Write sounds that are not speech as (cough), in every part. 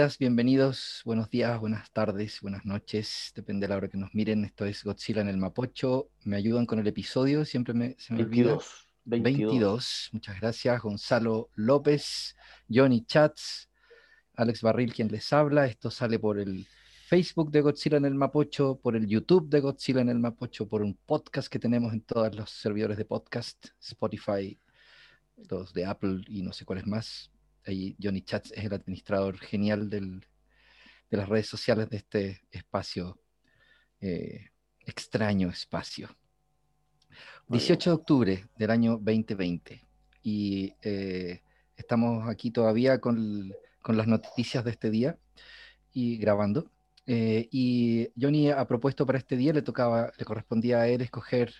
bienvenidas, bienvenidos, buenos días, buenas tardes, buenas noches, depende de la hora que nos miren. Esto es Godzilla en el Mapocho. Me ayudan con el episodio, siempre me, se me 22, olvida. 22. Muchas gracias. Gonzalo López, Johnny Chats, Alex Barril, quien les habla. Esto sale por el Facebook de Godzilla en el Mapocho, por el YouTube de Godzilla en el Mapocho, por un podcast que tenemos en todos los servidores de podcast, Spotify, los de Apple y no sé cuáles más ahí Johnny Chats es el administrador genial de las redes sociales de este espacio, eh, extraño espacio. 18 de octubre del año 2020 y eh, estamos aquí todavía con, las noticias de este día y grabando. Eh, y Johnny ha propuesto para este día, le tocaba, le correspondía a él escoger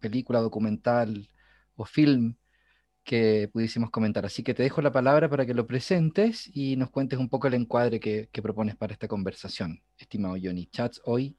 película, documental o film que pudiésemos comentar. Así que te dejo la palabra para que lo presentes y nos cuentes un poco el encuadre que, propones para esta conversación, estimado Johnny. Chats hoy,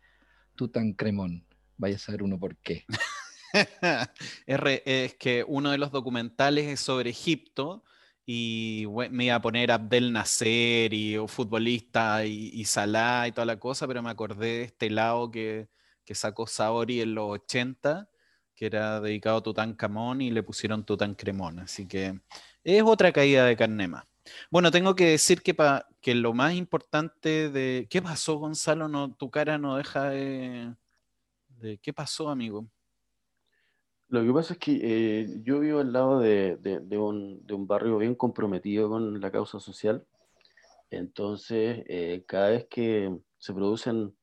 Tutankremón. Vaya a saber uno por qué. (laughs) Es que uno de los documentales es sobre Egipto y me iba a poner Abdel Nasser y futbolista y, y, Salah y toda la cosa, pero me acordé de este lado que, que sacó Saori en los 80 que era dedicado a Tutankamón y le pusieron Tutancremón. Así que es otra caída de Carnema. Bueno, tengo que decir que, que lo más importante de... ¿Qué pasó, Gonzalo? No, tu cara no deja de... ¿Qué pasó, amigo? Lo que pasa es que eh, yo vivo al lado de, un, barrio bien comprometido con la causa social. Entonces, eh, cada vez que se producen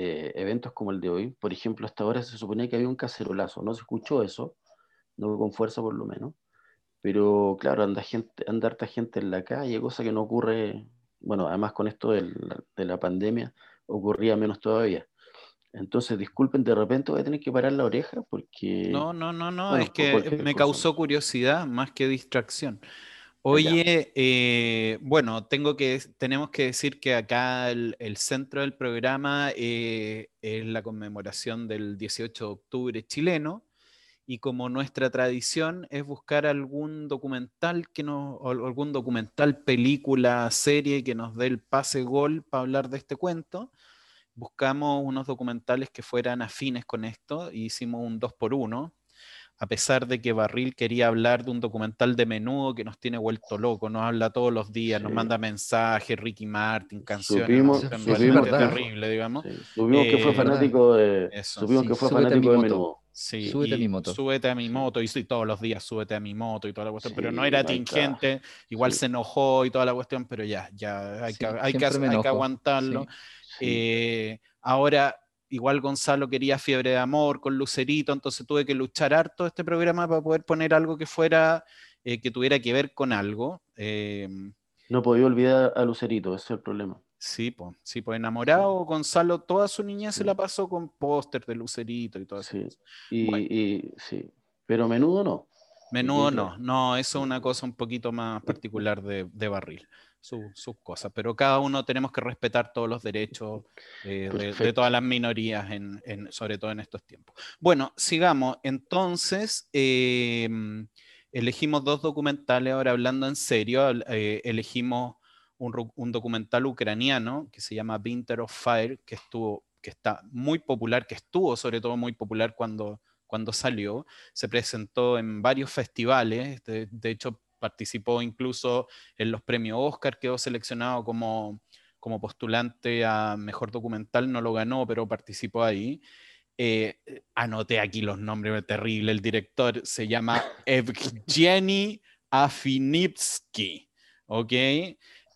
eh, eventos como el de hoy. Por ejemplo, hasta ahora se suponía que había un cacerolazo, no se escuchó eso, no con fuerza por lo menos. Pero claro, anda, gente, anda harta gente en la calle, cosa que no ocurre, bueno, además con esto de la, pandemia, ocurría menos todavía. Entonces, disculpen, de repente voy a tener que parar la oreja porque... No, no, no, no, es que me causó curiosidad más que distracción. Oye, eh, bueno, tengo que, tenemos que decir que acá el, centro del programa eh, es la conmemoración del 18 de octubre chileno y como nuestra tradición es buscar algún documental que nos, algún documental, película, serie que nos dé el pase gol para hablar de este cuento, buscamos unos documentales que fueran afines con esto y hicimos un 2 por 1 a pesar de que Barril quería hablar de un documental de menudo que nos tiene vuelto loco, nos habla todos los días, nos manda mensajes, Ricky Martin, canciones, supimos, terrible, digamos. Supimos que fue eh, fanático de, supimos que fue fanático de menudo. Sí, súbete a mi moto. Súbete a mi moto, y todos los días súbete a mi moto y toda la cuestión, pero no era tingente, igual se enojó y toda la cuestión, pero ya, ya hay que, hay que, hay que aguantarlo. Eh, ahora, igual Gonzalo quería Fiebre de Amor con Lucerito, entonces tuve que luchar harto este programa para poder poner algo que fuera, eh, que tuviera que ver con algo. Em, no podía olvidar a Lucerito, ese es el problema. Sí, pues, sí, pues enamorado, Gonzalo toda su niñez se la pasó con póster de Lucerito y todo eso. Y, sí, pero menudo no. Menudo no, no, eso es una cosa un poquito más particular de, de Barril sus cosas, pero cada uno tenemos que respetar todos los derechos eh, de, todas las minorías, en, sobre todo en estos tiempos. Bueno, sigamos. Entonces, em, elegimos dos documentales, ahora hablando en serio, eh, elegimos un, documental ucraniano que se llama Winter of Fire, que, estuvo, que está muy popular, que estuvo sobre todo muy popular cuando, cuando salió. Se presentó en varios festivales, de hecho participó incluso en los premios Oscar, quedó seleccionado como, como postulante a Mejor Documental, no lo ganó, pero participó ahí. Eh, anoté aquí los nombres, terrible, el director se llama Evgeny Afinitsky, ¿ok?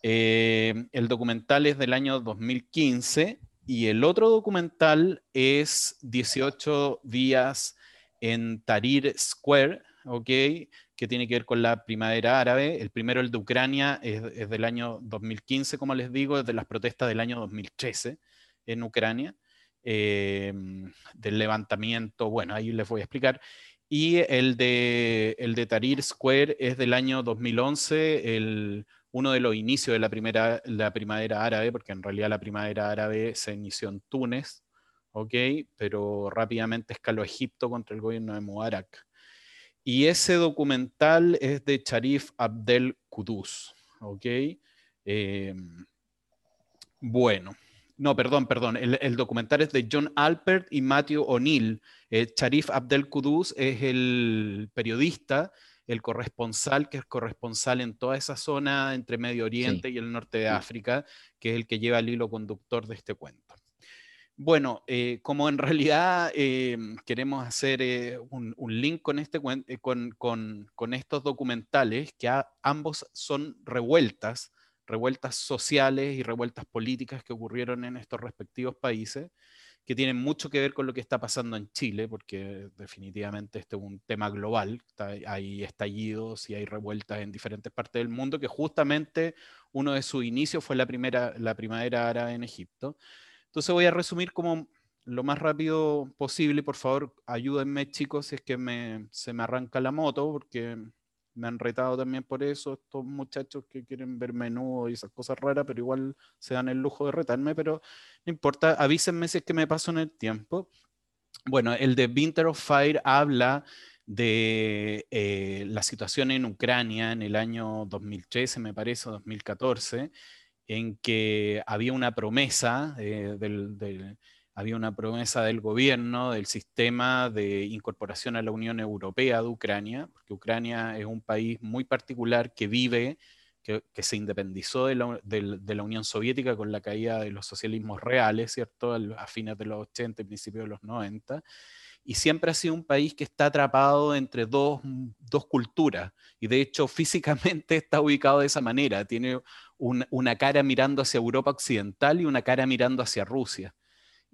Eh, el documental es del año 2015 y el otro documental es 18 días en Tahrir Square, ¿ok? Que tiene que ver con la primavera árabe. El primero, el de Ucrania, es, del año 2015, como les digo, es de las protestas del año 2013 en Ucrania, em, del levantamiento, bueno, ahí les voy a explicar. Y el de, el de Tahrir Square es del año 2011, el, uno de los inicios de la, primera, la primavera árabe, porque en realidad la primavera árabe se inició en Túnez, ¿ok? Pero rápidamente escaló Egipto contra el gobierno de Mubarak. Y ese documental es de Sharif Abdel Kudus, ¿ok? Em, Bueno, no, perdón, perdón. El, documental es de John Alpert y Matthew O'Neill. Eh, Sharif Abdel Kudus es el periodista, el corresponsal, que es corresponsal en toda esa zona entre Medio Oriente y el norte de África, que es el que lleva el hilo conductor de este cuento. Bueno, eh, como en realidad eh, queremos hacer un, link con, este, con, estos documentales, que ambos son revueltas, revueltas sociales y revueltas políticas que ocurrieron en estos respectivos países, que tienen mucho que ver con lo que está pasando en Chile, porque definitivamente este es un tema global, hay estallidos y hay revueltas en diferentes partes del mundo, que justamente uno de sus inicios fue la, primera, la primavera árabe en Egipto. Entonces voy a resumir como lo más rápido posible, por favor, ayúdenme chicos si es que me, se me arranca la moto, porque me han retado también por eso, estos muchachos que quieren ver menú y esas cosas raras, pero igual se dan el lujo de retarme, pero no importa, avísenme si es que me paso en el tiempo. Bueno, el de Winter of Fire habla de eh, la situación en Ucrania en el año 2013, me parece, 2014, en que había una promesa eh, del había una promesa del gobierno, del sistema de incorporación a la Unión Europea de Ucrania, porque Ucrania es un país muy particular que vive, que, se independizó de la, Unión Soviética con la caída de los socialismos reales, ¿cierto? A fines de los 80 y principios de los 90 y siempre ha sido un país que está atrapado entre dos, dos, culturas y de hecho físicamente (laughs) está ubicado de esa manera, tiene una cara mirando hacia Europa Occidental y una cara mirando hacia Rusia.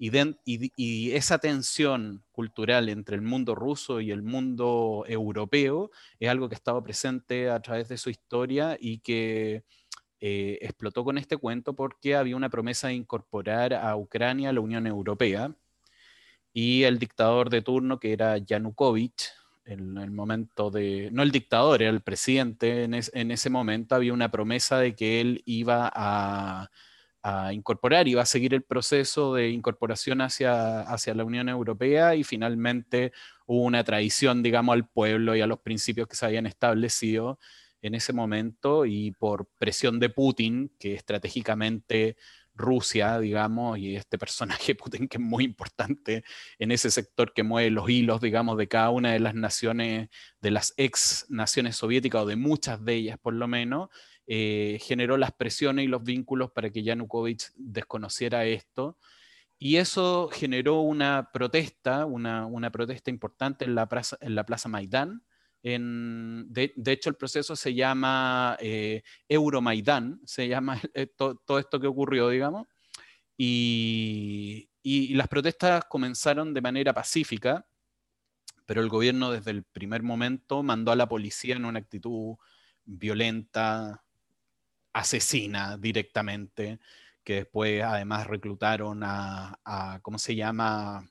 Y, esa tensión cultural entre el mundo ruso y el mundo europeo es algo que ha estado presente a través de su historia y que eh, explotó con este cuento porque había una promesa de incorporar a Ucrania a la Unión Europea y el dictador de turno que era Yanukovych, en el momento de, no el dictador, era el presidente en ese momento, había una promesa de que él iba a incorporar va a seguir el proceso de incorporación hacia, hacia la Unión Europea y finalmente hubo una traición, digamos, al pueblo y a los principios que se habían establecido en ese momento y por presión de Putin, que estratégicamente Rusia, digamos, y este personaje (laughs) Putin que es muy importante en ese sector que mueve los hilos, digamos, de cada una de las naciones, de las ex naciones soviéticas o de muchas de ellas por lo menos, eh, generó las presiones y los vínculos para que Yanukovych desconociera esto. Y eso generó una protesta, una, protesta importante en la, plaza, en la Plaza Maidán. De, hecho, el proceso se llama eh, Euromaidán, se llama (laughs) eh, todo esto que ocurrió, digamos. Y, las protestas comenzaron de manera pacífica, pero el gobierno desde el primer momento mandó a la policía en una actitud violenta, asesina directamente, que después además reclutaron a, ¿cómo se llama?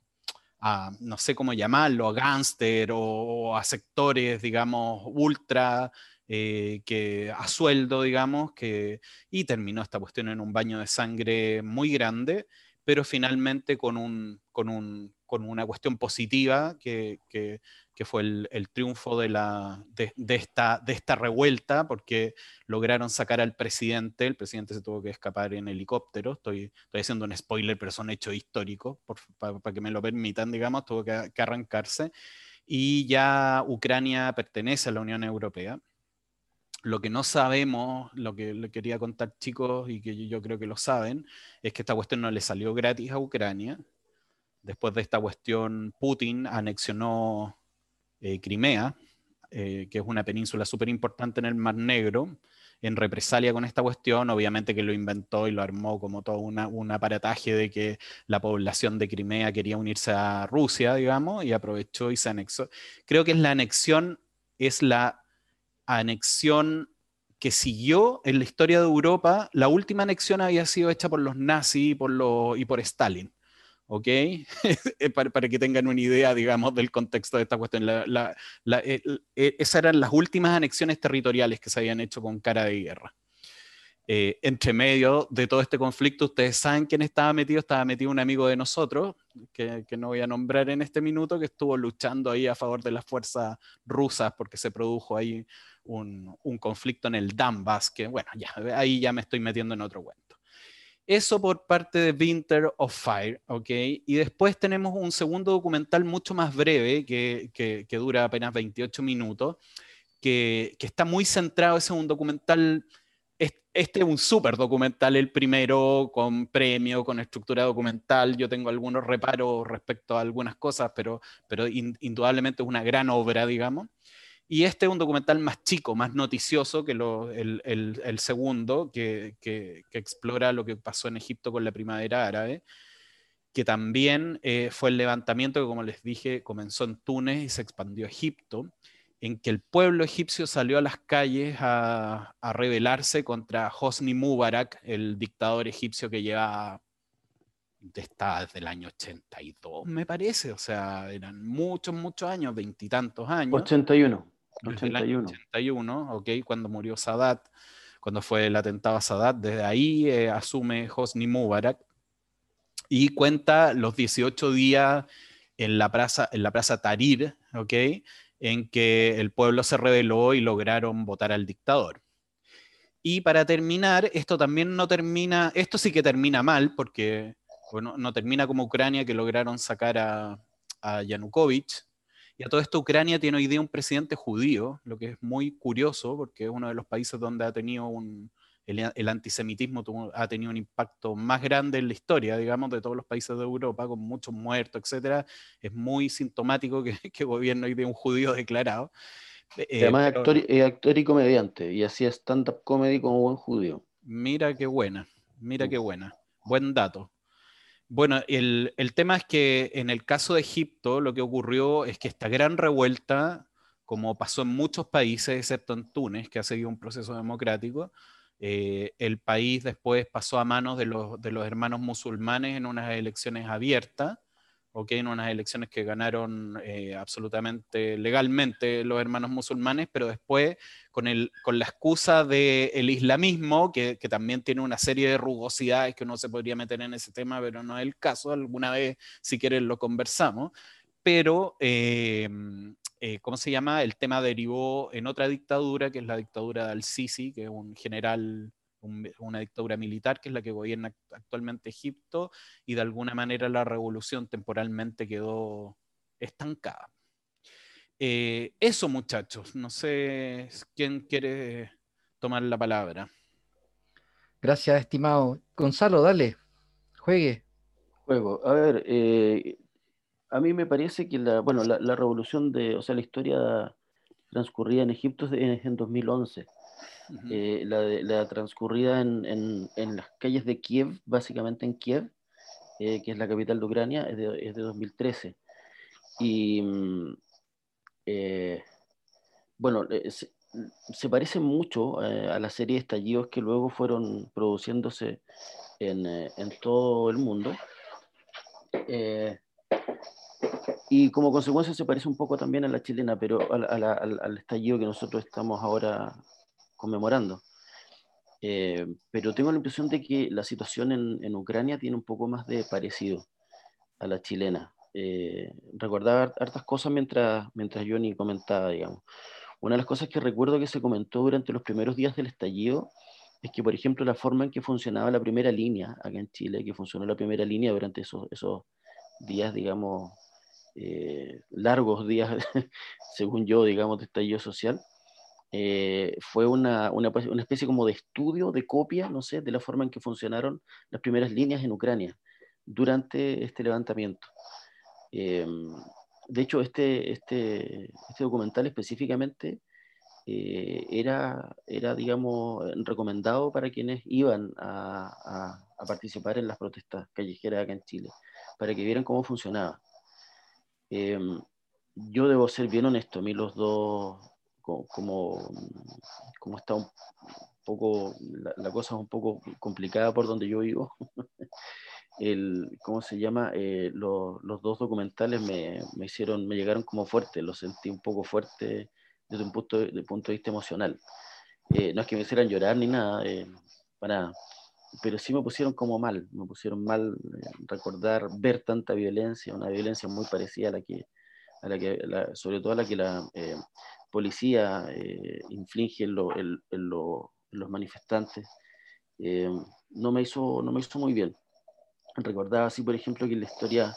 A, no sé cómo llamarlo, a gángster o, a sectores, digamos, ultra, eh, que a sueldo, digamos, que, y terminó esta cuestión en un baño de sangre muy grande, pero finalmente con, un, con, un, con una cuestión positiva que, que, que fue el, triunfo de, la, de, esta, de esta revuelta, porque lograron sacar al presidente, el presidente se tuvo que escapar en helicóptero, estoy, estoy haciendo un spoiler, pero son hechos históricos, para que me lo permitan, digamos, tuvo que, arrancarse, y ya Ucrania pertenece a la Unión Europea. Lo que no sabemos, lo que le quería contar chicos y que yo creo que lo saben, es que esta cuestión no le salió gratis a Ucrania. Después de esta cuestión, Putin anexionó eh, Crimea, eh, que es una península súper importante en el Mar Negro, en represalia con esta cuestión, obviamente que lo inventó y lo armó como todo un aparataje de que la población de Crimea quería unirse a Rusia, digamos, y aprovechó y se anexó. Creo que es la anexión, es la anexión que siguió en la historia de Europa. La última anexión había sido hecha por los nazis y por Stalin. ¿Ok? (laughs) Eh, para, que tengan una idea, digamos, del contexto de esta cuestión. Eh, eh, esas eran las últimas anexiones territoriales que se habían hecho con cara de guerra. entre medio de todo este conflicto, ustedes saben quién estaba metido, estaba metido un amigo de nosotros, que, no voy a nombrar en este minuto, que estuvo luchando ahí a favor de las fuerzas rusas porque se produjo ahí un, un conflicto en el Donbass, que bueno, ya, ahí ya me estoy metiendo en otro cuento. Eso por parte de Winter of Fire, ¿ok? Y después tenemos un segundo documental mucho más breve, que, que, dura apenas 28 minutos, que, que, está muy centrado, es un documental, este es un súper documental, el primero, con premio, con estructura documental, yo tengo algunos reparos respecto a algunas cosas, pero, pero indudablemente es una gran obra, digamos. Y este es un documental más chico, más noticioso que el, segundo, que, explora lo que pasó en Egipto con la primavera árabe, que también eh, fue el levantamiento que, como les dije, comenzó en Túnez y se expandió a Egipto, en que el pueblo egipcio salió a las calles a, rebelarse contra Hosni Mubarak, el dictador egipcio que lleva está desde el año 82, me parece, o sea, eran muchos, muchos años, veintitantos años. 81. 81. 81, ok, cuando murió Sadat, cuando fue el atentado a Sadat, desde ahí eh, asume Hosni Mubarak y cuenta los 18 días en la plaza, en la plaza Tahrir, ok, en que el pueblo se rebeló y lograron votar al dictador. Y para terminar, esto también no termina, esto sí que termina mal, porque bueno, no termina como Ucrania, que lograron sacar a, a Yanukovych, y a todo esto Ucrania tiene hoy día un presidente judío, lo que es muy curioso porque es uno de los países donde ha tenido un, el, antisemitismo ha tenido un impacto más grande en la historia, digamos, de todos los países de Europa, con muchos muertos, etc. Es muy sintomático que, (laughs) que gobierno hoy día un judío declarado. Eh, además es actor, y comediante, y hacía stand-up comedy como buen judío. Mira qué buena, mira qué buena. Buen dato. Bueno, el, tema es que en el caso de Egipto lo que ocurrió es que esta gran revuelta, como pasó en muchos países, excepto en Túnez, que ha seguido un proceso democrático, eh, el país después pasó a manos de los, de los hermanos musulmanes en unas elecciones abiertas en unas elecciones que ganaron eh, absolutamente legalmente los hermanos musulmanes, pero después con, el, con la excusa del islamismo, que, también tiene una serie de rugosidades que uno se podría meter en ese tema, pero no es el caso, alguna vez si quieren lo conversamos, pero, eh, eh, ¿cómo se llama? El tema derivó en otra dictadura, que es la dictadura de Al-Sisi, que es un general una dictadura militar que es la que gobierna actualmente Egipto y de alguna manera la revolución temporalmente quedó estancada. Eh, eso muchachos, no sé quién quiere tomar la palabra. Gracias, estimado. Gonzalo, dale, juegue. Juego. A ver, eh, a mí me parece que la, bueno, la, revolución de, o sea, la historia transcurrida en Egipto es en 2011 eh, la, transcurrida en, las calles de Kiev, básicamente en Kiev, eh, que es la capital de Ucrania, es de, 2013. Y mm, eh, bueno, se, parece mucho a la serie de estallidos que luego fueron produciéndose en, todo el mundo. y como consecuencia se parece un poco también a la chilena, pero al estallido que nosotros estamos ahora conmemorando. Eh, pero tengo la impresión de que la situación en, Ucrania tiene un poco más de parecido a la chilena. Eh, recordaba hartas cosas mientras, mientras Johnny comentaba, digamos. Una de las cosas que recuerdo que se comentó durante los primeros días del estallido es que, por ejemplo, la forma en que funcionaba la primera línea acá en Chile, que funcionó la primera línea durante esos, esos días, digamos, eh, largos días, (laughs) según yo, digamos, de estallido social, eh, fue una, una, una, especie como de estudio, de copia, no sé, de la forma en que funcionaron las primeras líneas en Ucrania durante este levantamiento. Eh, de hecho, este, este, este documental específicamente eh, era, era, digamos, recomendado para quienes iban a, a, participar en las protestas callejeras acá en Chile, para que vieran cómo funcionaba. yo debo ser bien honesto, a mí los dos, como, como está un poco, la, cosa es un poco complicada por donde yo vivo. (laughs) El, ¿Cómo se llama? Eh, los dos documentales me, me, hicieron, me llegaron como fuerte, los sentí un poco fuerte desde un punto, de, punto de vista emocional. Eh, no es que me hicieran llorar ni nada, eh, para pero sí me pusieron como mal, me pusieron mal recordar, ver tanta violencia, una violencia muy parecida a la que, a la que sobre todo a la que la policía eh, inflige en, los manifestantes. no, me hizo, no me hizo muy bien. Recordaba así, por ejemplo, que la historia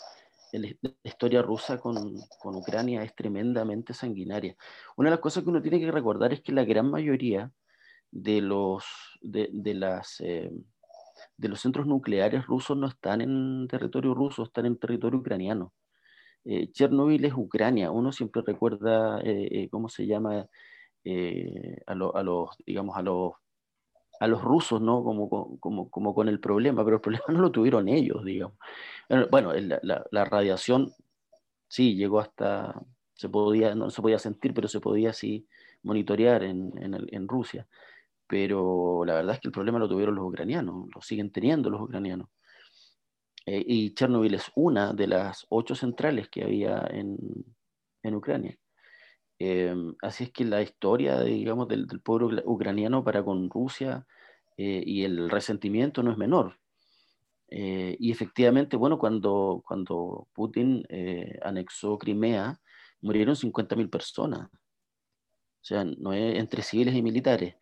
la historia rusa con, con, Ucrania es tremendamente sanguinaria. Una de las cosas que uno tiene que recordar es que la gran mayoría de los, de, de las, eh, de los centros nucleares rusos no están en territorio ruso, están en territorio ucraniano. Eh, Chernobyl es Ucrania, uno siempre recuerda, eh, ¿cómo se llama? A, a, los, digamos, a los a los rusos, ¿no? Como, como, como, con el problema, pero el (laughs) problema no lo tuvieron ellos, digamos. Bueno, la, la, radiación sí llegó hasta, se podía, no se podía sentir, pero se podía sí monitorear en, en, en Rusia. Pero la verdad es que el problema lo tuvieron los ucranianos, lo siguen teniendo los ucranianos. Eh, y Chernobyl es una de las ocho centrales que había en, en Ucrania. Em, así es que la historia, digamos, del, pueblo ucraniano para con Rusia eh, y el resentimiento no es menor. Eh, y efectivamente, bueno, cuando, cuando Putin eh, anexó Crimea, murieron 50.000 personas. O sea, no es entre civiles y militares,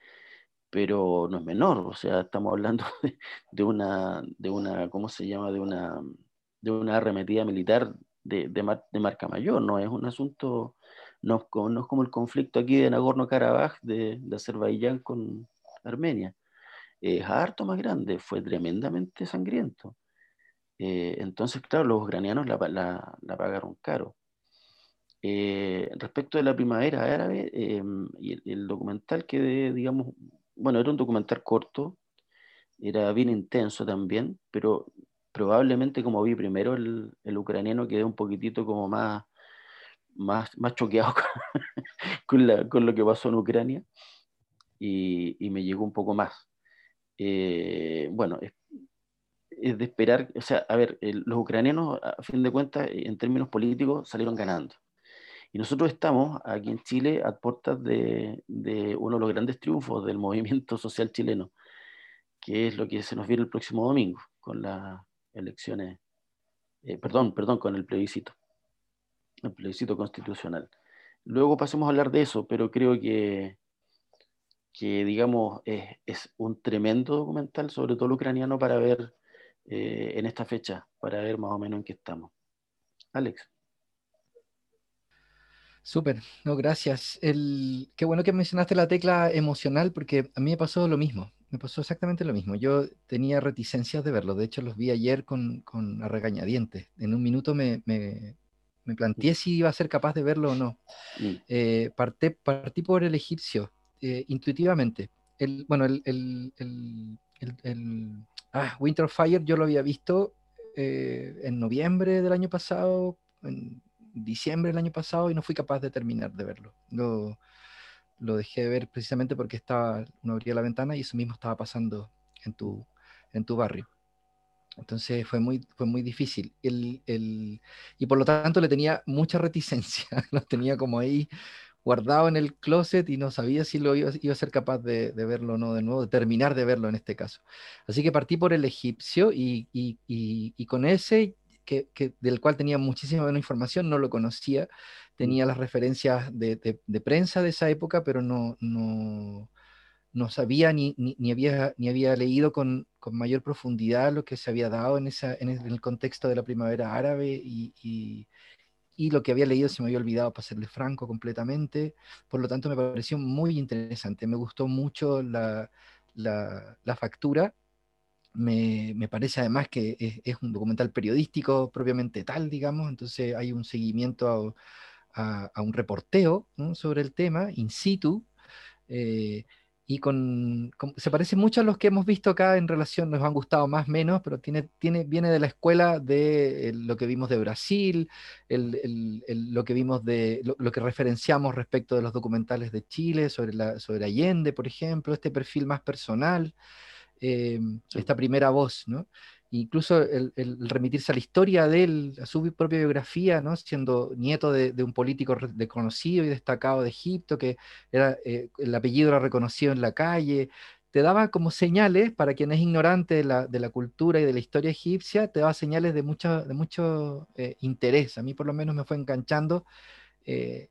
pero no es menor. O sea, estamos hablando (laughs) de, una, de una, ¿cómo se llama? De una, de una arremetida militar de, de, de marca mayor, no es un asunto no, es como el conflicto aquí de Nagorno-Karabaj de, Azerbaiyán con Armenia. Es harto más grande, fue tremendamente sangriento. Eh, entonces, claro, los ucranianos la, pagaron caro. Eh, respecto de la primavera árabe em, y el, documental que, digamos, bueno, era un documental corto, era bien intenso también, pero probablemente como vi primero el, el ucraniano quedé un poquitito como más más, más choqueado (laughs) con, con, lo que pasó en Ucrania y, y me llegó un poco más. Eh, bueno, es, de esperar, o sea, a ver, los ucranianos, a fin de cuentas, en términos políticos, salieron ganando. Y nosotros estamos aquí en Chile a puertas de, uno de los grandes triunfos del (laughs) movimiento social chileno, que es lo que se nos viene el próximo domingo con las elecciones, eh, perdón, perdón, con el plebiscito el plebiscito constitucional. Luego pasemos a hablar de eso, pero creo que, que digamos, es, es un tremendo documental, sobre todo el ucraniano, para ver eh, en esta fecha, para ver más o menos en qué estamos. Alex. Súper, no, gracias. El, qué bueno que mencionaste la tecla emocional, porque a mí me pasó lo mismo, me pasó exactamente lo mismo. Yo tenía reticencias de verlo, de hecho los vi ayer con, con regañadientes. En un minuto me, me planteé si iba a ser capaz de verlo o no. Mm. Eh, partí por el egipcio, eh, intuitivamente. El, bueno, el, el, el ah, Winter of Fire yo lo había visto eh, en noviembre del año pasado, en diciembre del año pasado, y no fui capaz de terminar de verlo. Lo, lo dejé de ver precisamente porque estaba, no abría la ventana y eso mismo estaba pasando en tu, en tu barrio. Entonces fue muy, fue muy difícil. El, el, y por lo tanto le tenía mucha reticencia. (laughs) Lo tenía como ahí guardado en el closet y no sabía si lo iba, iba a ser capaz de, de, verlo o no de nuevo, de terminar de verlo en este caso. Así que partí por el egipcio y, y, y, con ese, que, que, del cual tenía muchísima información, no lo conocía, tenía las referencias de, de, de prensa de esa época, pero no, no, no sabía ni, ni, había, ni había leído con, con, mayor profundidad lo que se había dado en, esa, en, el, contexto de la primavera árabe y, y, y, lo que había leído se me había olvidado, para serle franco, completamente. Por lo tanto, me pareció muy interesante. Me gustó mucho la, la, la factura. Me, parece además que es, un documental periodístico propiamente tal, digamos, entonces hay un seguimiento a, a, un reporteo sobre el tema in situ. Eh, y con, se parece mucho a los que hemos visto acá en relación, nos han gustado más menos, pero tiene, tiene, viene de la escuela de lo que vimos de Brasil, el, el, lo que vimos de, lo, que referenciamos respecto de los documentales de Chile, sobre, la, sobre Allende, por ejemplo, este perfil más personal, eh, esta primera voz, ¿no? incluso el, remitirse a la historia de él, a su propia biografía, ¿no? siendo nieto de, un político reconocido y destacado de Egipto, que era, eh, el apellido era reconocido en la calle, te daba como señales, para quien es ignorante de la, de la cultura y de la historia egipcia, te daba señales de mucho, de mucho eh, interés. A mí por lo menos me fue enganchando eh,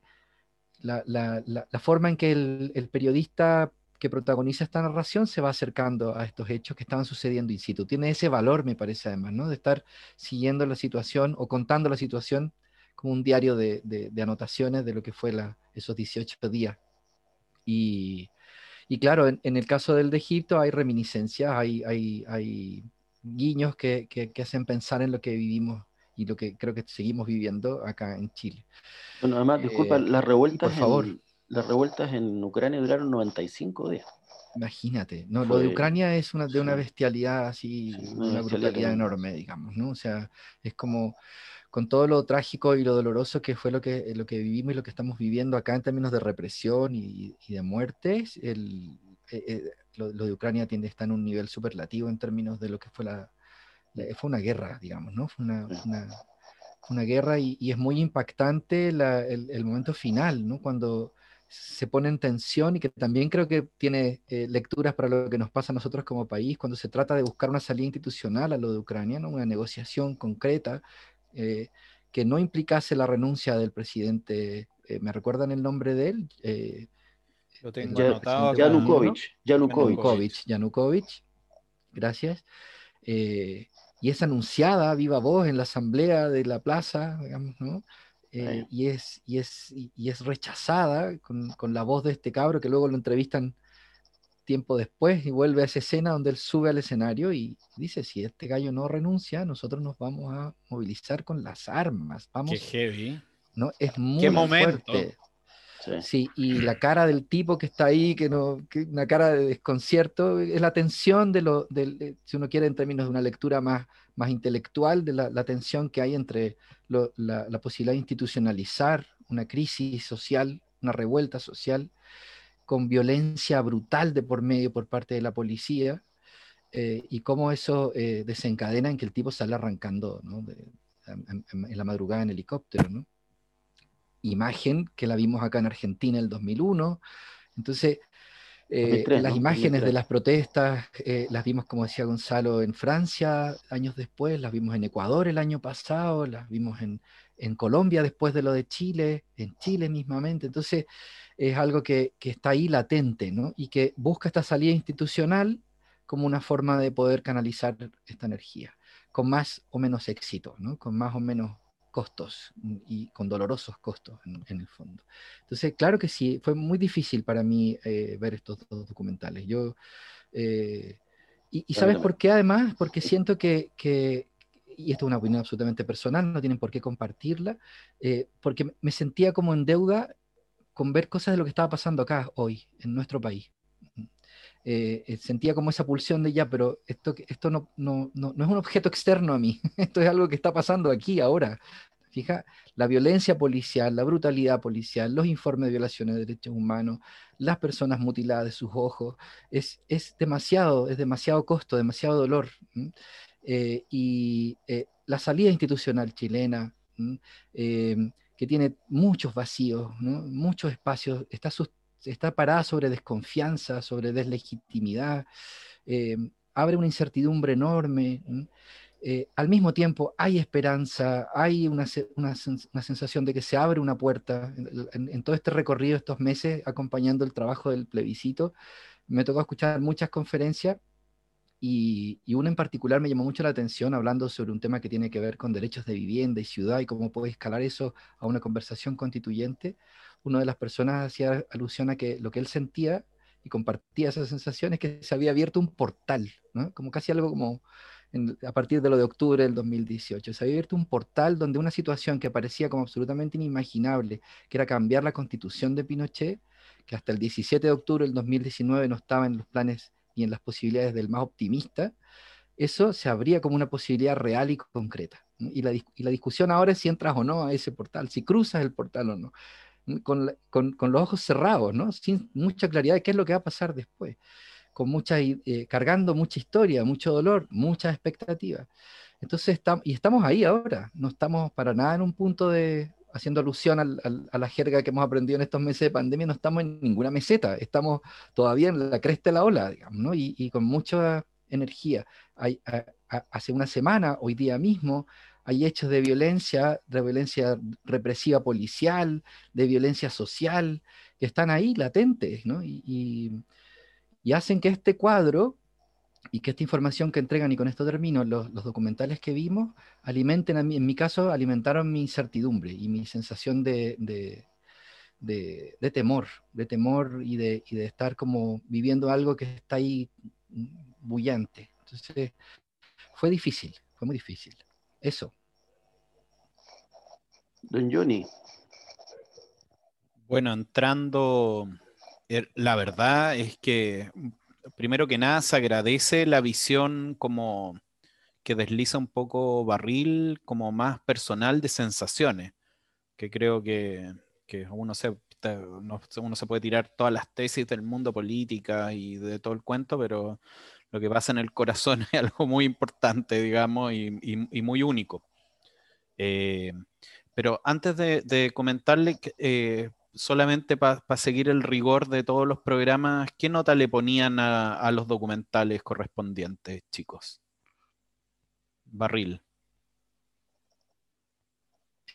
la, la, forma en que el, el periodista que protagoniza esta narración se va acercando a estos hechos que estaban sucediendo in situ. Tiene ese valor, me parece además, ¿no? De estar siguiendo la situación o contando la situación como un diario de, anotaciones de lo que fue la, esos 18 días. Y, claro, en, el caso del de Egipto hay reminiscencias, hay, hay, hay guiños que, hacen pensar en lo que vivimos y lo que creo que seguimos viviendo acá en Chile. Bueno, además, disculpa, eh, las revueltas, por favor. En, las revueltas en Ucrania duraron 95 días. Imagínate, no, lo de Ucrania es una, de una bestialidad así, una, brutalidad enorme, digamos, ¿no? O sea, es como con todo lo trágico y lo doloroso que fue lo que, lo que vivimos y lo que estamos viviendo acá en términos de represión y, de muertes, el, eh, eh, lo, de Ucrania tiende a estar en un nivel superlativo en términos de lo que fue la, fue una guerra, digamos, ¿no? Fue una, una, guerra y, es muy impactante el, el, momento final, ¿no? Cuando se pone en tensión y que también creo que tiene eh, lecturas para lo que nos pasa a nosotros como país, cuando se trata de buscar una salida institucional a lo de Ucrania, ¿no? una negociación concreta eh, que no implicase la renuncia del presidente. Eh, ¿Me recuerdan el nombre de él? lo tengo anotado. Yanukovych, Yanukovych. Yanukovych. Gracias. y es anunciada viva voz en la asamblea de la plaza, digamos, ¿no? Eh, y, es, y, es, y es rechazada con, con, la voz de este cabro que luego lo entrevistan tiempo después y vuelve a esa escena donde él sube al escenario y dice, si este gallo no renuncia, nosotros nos vamos a movilizar con las armas. Vamos, Qué heavy. ¿no? Es muy fuerte. Sí. y la cara del tipo que está ahí, que no, que una cara de desconcierto, es la tensión de lo, de, si uno quiere en términos de una lectura más, más intelectual, de la, tensión que hay entre la, posibilidad de institucionalizar una crisis social, una revuelta social, con violencia brutal de por medio por parte de la policía, eh, y cómo eso eh, desencadena en que el tipo sale arrancando en, en, la madrugada en helicóptero. ¿no? imagen que la vimos acá en Argentina en el 2001. Entonces, eh, las imágenes de las protestas eh, las vimos, como decía Gonzalo, en Francia años después, las vimos en Ecuador el año pasado, las vimos en, en Colombia después de lo de Chile, en Chile mismamente. Entonces, es algo que, que, está ahí latente, ¿no? Y que busca esta salida institucional como una forma de poder canalizar esta energía, con más o menos éxito, ¿no? Con más o menos costos y con dolorosos costos en, el fondo. Entonces, claro que sí, fue muy difícil para mí eh, ver estos dos documentales. Yo, eh, y, sabes por qué además? Porque siento que, que, y esto es una opinión absolutamente personal, no tienen por qué compartirla, eh, porque me sentía como en deuda con ver cosas de lo que estaba pasando acá hoy, en nuestro país. Sentía como esa pulsión de ya, pero esto, esto no, no, no, no, es un objeto externo a mí, (laughs) esto es algo que está pasando aquí, ahora. Fija, la violencia policial, la brutalidad policial, los informes de violaciones de derechos humanos, las personas mutiladas de sus ojos, es, es demasiado, es demasiado costo, demasiado dolor. Eh, y eh, la salida institucional chilena, em, que tiene muchos vacíos, muchos espacios, está, está parada sobre desconfianza, sobre deslegitimidad, em, abre una incertidumbre enorme. Eh, al mismo tiempo hay esperanza, hay una, sensación de que se abre una puerta en, todo este recorrido, estos meses, acompañando el trabajo del plebiscito. Me tocó escuchar muchas conferencias y, una en particular me llamó mucho la atención hablando sobre un tema que tiene que ver con derechos de vivienda y ciudad y cómo puede escalar eso a una conversación constituyente. Una de las personas hacía alusión a que lo que él sentía y compartía esa sensación es que se había abierto un portal, como casi algo como a partir de lo de octubre del 2018. Se había abierto un portal donde una situación que parecía como absolutamente inimaginable, que era cambiar la constitución de Pinochet, que hasta el 17 de octubre del 2019 no estaba en los planes y en las posibilidades del más optimista, eso se abría como una posibilidad real y concreta. Y, la, discusión ahora es si entras o no a ese portal, si cruzas el portal o no, con, con los ojos cerrados, ¿no? sin mucha claridad de qué es lo que va a pasar después con mucha, eh, cargando mucha historia, mucho dolor, mucha expectativa. Entonces, estamos, y estamos ahí ahora, no estamos para nada en un punto de, haciendo alusión a la jerga que hemos aprendido en estos meses de pandemia, no estamos en ninguna meseta, estamos todavía en la cresta de la ola, digamos, y, con mucha energía. Hace una semana, hoy día mismo, hay hechos de violencia, de violencia represiva policial, de violencia social, que están ahí latentes, ¿no? y hacen que este cuadro y que esta información que entregan, y con esto termino, los, documentales que vimos, alimenten, a mí, en mi caso, alimentaron mi incertidumbre y mi sensación de, de, temor, de temor y de estar como viviendo algo que está ahí bullante. Entonces, fue difícil, fue muy difícil. Eso. Don Johnny. Bueno, entrando, er, la verdad es que primero que nada se agradece la visión como que desliza un poco barril, como más personal de sensaciones, que creo que, uno, se, uno se puede tirar todas las tesis del mundo política y de todo el cuento, pero lo que pasa en el corazón (laughs) es algo muy importante, digamos, y, muy único. Eh, pero antes de, comentarle, eh, solamente para seguir el rigor de todos los programas, ¿qué nota le ponían a, los documentales correspondientes, chicos? Barril.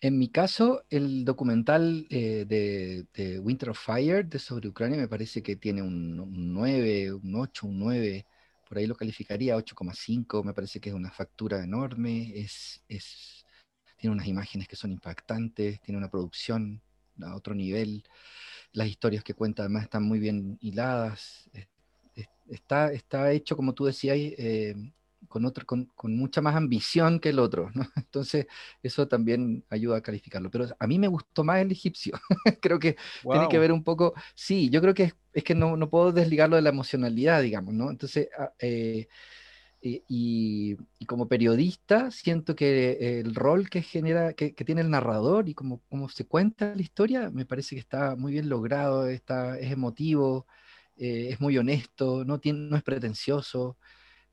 En mi caso, el documental eh, de, Winter of Fire de sobre Ucrania me parece que tiene un, 9, un 8, un 9, por ahí lo calificaría 8,5, me parece que es una factura enorme, es, es, tiene unas imágenes que son impactantes, tiene una producción a otro nivel. Las historias que cuenta además están muy bien hiladas. Está, está hecho, como tú decías, eh, con, otro, con, mucha más ambición que el otro. (laughs) Entonces, eso también ayuda a calificarlo. Pero a mí me gustó más el egipcio. (laughs) creo que tiene que ver un poco, sí, yo creo que es, que no, no, puedo desligarlo de la emocionalidad, digamos, ¿no? Entonces, ah, eh, y, como periodista siento que el rol que genera, que, tiene el narrador y como, como, se cuenta la historia, me parece que está muy bien logrado, está, es emotivo, eh, es muy honesto, no, tiene, no es pretencioso.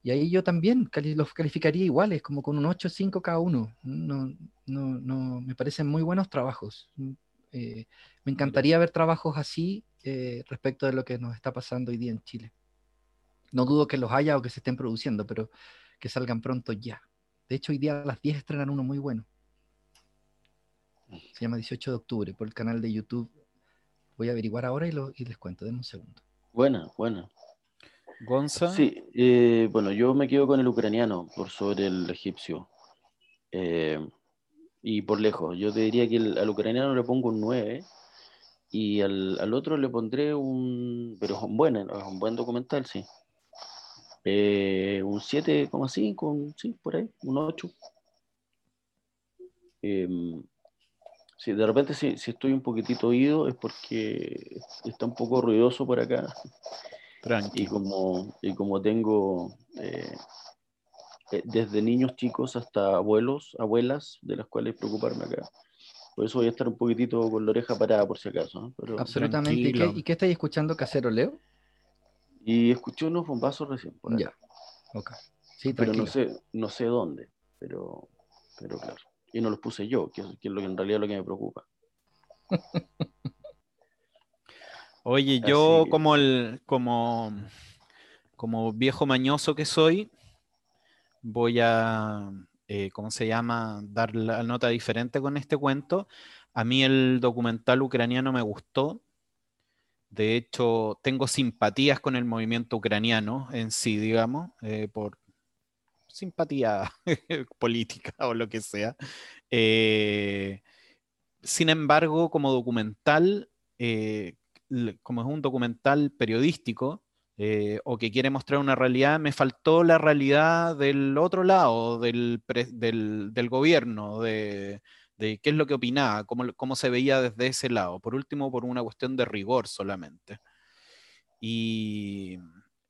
Y ahí yo también los calificaría iguales, como con un 8 o 5 cada uno. No, no, no, me parecen muy buenos trabajos. Mm, eh, me encantaría ver trabajos así eh, respecto de lo que nos está pasando hoy día en Chile. No dudo que los haya o que se estén produciendo, pero que salgan pronto ya. De hecho, hoy día a las 10 estrenan uno muy bueno. Se llama 18 de octubre por el canal de YouTube. Voy a averiguar ahora y, lo, y les cuento. Denme un segundo. Buena, buena. Gonza. Sí, eh, bueno, yo me quedo con el ucraniano por sobre el egipcio. Eh, y por lejos, yo te diría que al ucraniano le pongo un 9 y al, otro le pondré un, pero es un buen, es un buen documental, sí. Eh, un 7,5, sí, por ahí, un 8. Em, sí, de repente si, si, estoy un poquitito oído es porque está un poco ruidoso por acá. Y como, y como tengo eh, eh, desde niños chicos hasta abuelos, abuelas, de las cuales preocuparme acá. Por eso voy a estar un poquitito con la oreja parada por si acaso. Absolutamente. ¿Y qué, ¿Y qué, estáis escuchando, Casero Leo? Y escuché unos bombazos recién. Por ya, ok. Sí, pero no sé, no sé dónde, pero, pero claro. Y no los puse yo, que, es lo que en realidad lo que me preocupa. (laughs) Oye, yo como el, como, como viejo mañoso que soy, voy a, eh, ¿cómo se llama? Dar la nota diferente con este cuento. A mí el documental ucraniano me gustó, de hecho, tengo simpatías con el movimiento ucraniano en sí, digamos, eh, por simpatía (laughs) política o lo que sea. Eh, sin embargo, como documental, eh, como es un documental periodístico, o que quiere mostrar una realidad, me faltó la realidad del otro lado, del, del gobierno, de, de qué es lo que opinaba, cómo, cómo, se veía desde ese lado. Por último, por una cuestión de rigor solamente. Y,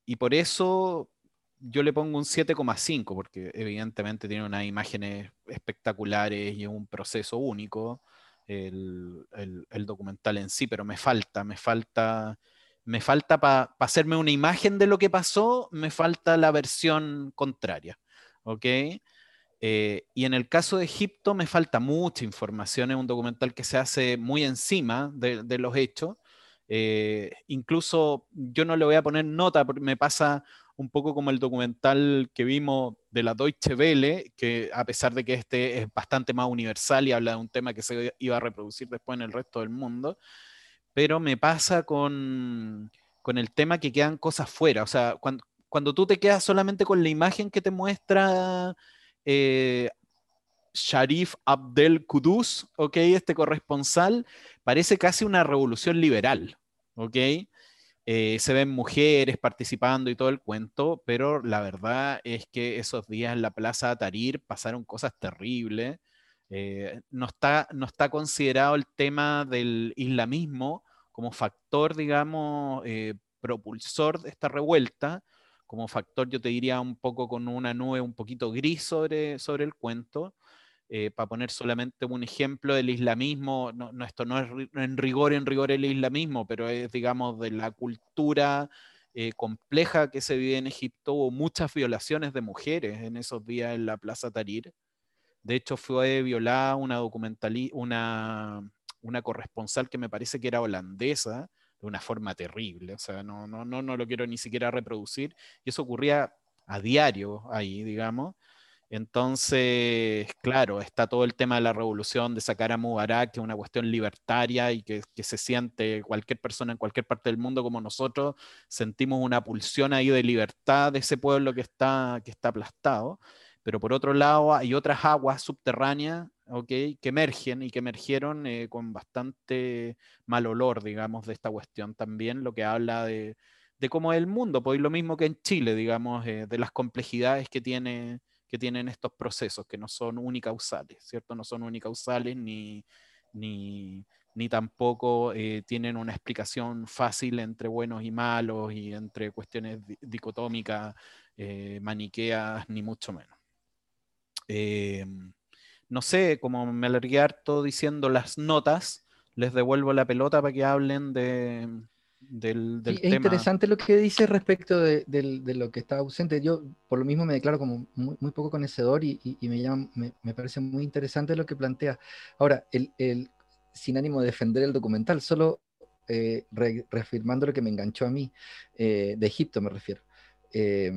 y por eso yo le pongo un 7,5, porque evidentemente tiene unas imágenes espectaculares y un proceso único, el, el, documental en sí, pero me falta, me falta, me falta para hacerme una imagen de lo que pasó, me falta la versión contraria. ¿Ok? Eh, y en el caso de Egipto me falta mucha información, es un documental que se hace muy encima de, los hechos. Eh, incluso yo no le voy a poner nota, porque me pasa un poco como el documental que vimos de la Deutsche Welle, que a pesar de que este es bastante más universal y habla de un tema que se iba a reproducir después en el resto del mundo, pero me pasa con, con el tema que quedan cosas fuera. O sea, cuando, cuando tú te quedas solamente con la imagen que te muestra eh, Sharif Abdel Kudus, ¿ok? Este corresponsal, parece casi una revolución liberal, ¿ok? Eh, se ven mujeres participando y todo el cuento, pero la verdad es que esos días en la Plaza Tarir pasaron cosas terribles. Eh, no, está, no está considerado el tema del islamismo como factor, digamos, eh, propulsor de esta revuelta, como factor, yo te diría, un poco con una nube un poquito gris sobre, sobre el cuento. Eh, para poner solamente un ejemplo del islamismo, no, esto no es en rigor, en rigor el islamismo, pero es, digamos, de la cultura eh, compleja que se vive en Egipto, hubo muchas violaciones de mujeres en esos días en la Plaza Tahrir. De hecho, fue violada una una, una corresponsal que me parece que era holandesa, de una forma terrible. O sea, no, no, no, no lo quiero ni siquiera reproducir. Y eso ocurría a diario ahí, digamos. Entonces, claro, está todo el tema de la revolución, de sacar a Mubarak, que es una cuestión libertaria y que, se siente cualquier persona en cualquier parte del mundo como nosotros, sentimos una pulsión ahí de libertad de ese pueblo que está, que está aplastado. Pero por otro lado, hay otras aguas subterráneas que emergen y que emergieron eh, con bastante mal olor, digamos, de esta cuestión también, lo que habla de, cómo es el mundo, pues lo mismo que en Chile, digamos, eh, de las complejidades que tiene que tienen estos procesos, que no son unicausales, ¿cierto? No son unicausales ni, ni, ni tampoco eh, tienen una explicación fácil entre buenos y malos y entre cuestiones dicotómicas, eh, maniqueas, ni mucho menos. No sé, como me alargué harto diciendo las notas, les devuelvo la pelota para que hablen de, del, Es interesante lo que dice respecto de, lo que está ausente. Yo por lo mismo me declaro como muy, poco conocedor y, me, llama, me, parece muy interesante lo que plantea. Ahora, el, sin ánimo de defender el documental, solo eh, reafirmando lo que me enganchó a mí, eh, de Egipto me refiero. Eh,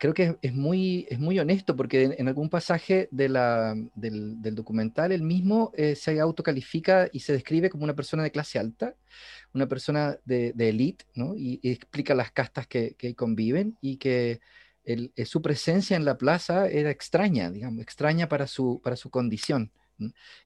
creo que es, muy, es muy honesto porque en, algún pasaje de la, del, documental él mismo se autocalifica y se describe como una persona de clase alta una persona de, de élite, ¿no? Y, explica las castas que, que conviven y que el, eh, su presencia en la plaza era extraña, digamos, extraña para su, para su condición.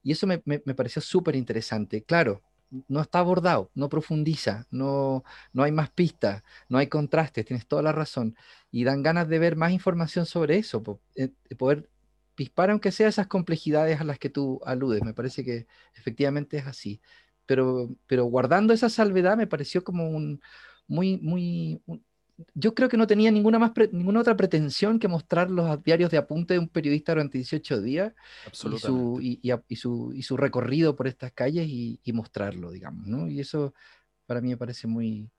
Y eso me, me, pareció súper interesante. Claro, no está abordado, no profundiza, no, no hay más pistas, no hay contrastes, tienes toda la razón. Y dan ganas de ver más información sobre eso, eh, poder pispar aunque sea esas complejidades a las que tú aludes. Me parece que efectivamente es así pero, pero guardando esa salvedad me pareció como un muy, muy, yo creo que no tenía ninguna, más ninguna otra pretensión que mostrar los diarios de apunte de un periodista durante 18 días y su, y, y, su, y su, recorrido por estas calles y, mostrarlo, digamos, ¿no? Y eso para mí me parece muy,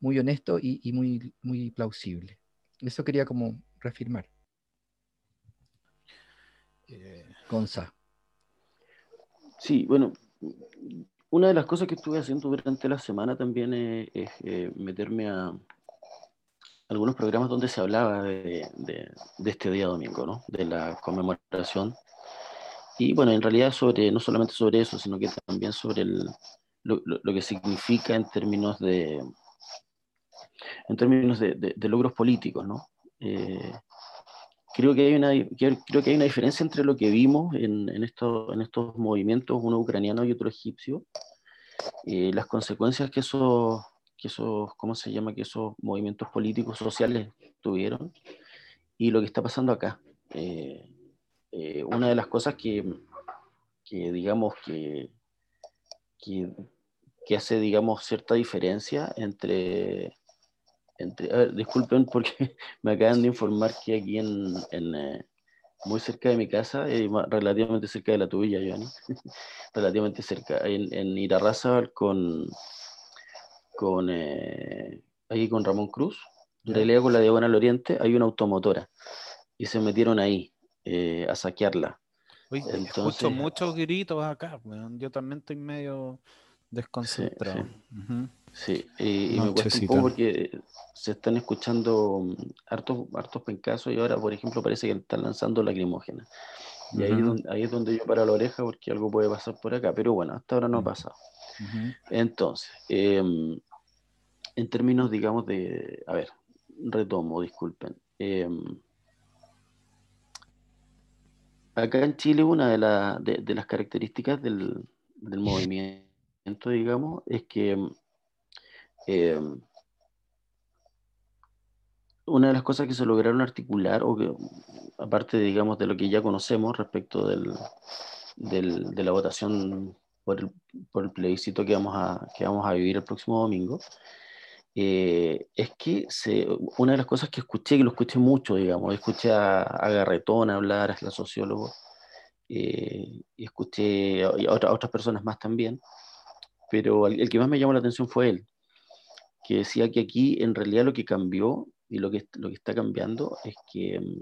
muy honesto y, muy, muy plausible. Eso quería como reafirmar. Eh... Gonza. Sí, bueno, una de las cosas que estuve haciendo durante la semana también es, eh, meterme a algunos programas donde se hablaba de, este día domingo, ¿no? de la conmemoración. Y bueno, en realidad sobre, no solamente sobre eso, sino que también sobre lo, que significa en términos de, en términos de, logros políticos. ¿no? Eh, creo, que hay una, creo que hay una diferencia entre lo que vimos en, en, en estos movimientos, uno ucraniano y otro egipcio, y las consecuencias que esos, que esos, ¿cómo se llama? Que esos movimientos políticos, sociales tuvieron y lo que está pasando acá. Eh, eh, una de las cosas que, que digamos, que, que, que, hace, digamos, cierta diferencia entre... entre disculpen porque (laughs) me acaban de informar que aquí en, en eh, muy cerca de mi casa, eh, relativamente cerca de la tuya, Johnny, (laughs) relativamente cerca, en, en Irarraza con, con, eh, ahí con Ramón Cruz, en realidad con la Diagonal Oriente, hay una automotora y se metieron ahí eh, a saquearla. Entonces, escucho muchos gritos acá, yo también estoy medio desconcentrado. Sí, y, me cuesta un poco porque se están escuchando mm, hartos, hartos pencasos y ahora, por ejemplo, parece que están lanzando lacrimógenas. Y ahí, es donde, ahí es donde yo paro la oreja porque algo puede pasar por acá, pero bueno, hasta ahora no ha pasado. Entonces, em, en términos, digamos, de, a ver, retomo, disculpen. Em, acá en Chile una de, de, las características del, del, (laughs) movimiento, digamos, es que em, una de las cosas que se lograron articular, o aparte, digamos, de lo que ya conocemos respecto del, de la votación por el, por el, plebiscito que vamos, a, que vamos a vivir el próximo domingo, eh, es que una de las cosas que escuché, que lo escuché mucho, digamos, escuché a, Garretón hablar, a la sociólogo, eh, y escuché a, otras personas más también, pero el, que más me llamó la atención fue él, que decía que aquí en realidad lo que cambió y lo que, lo que está cambiando es que mm,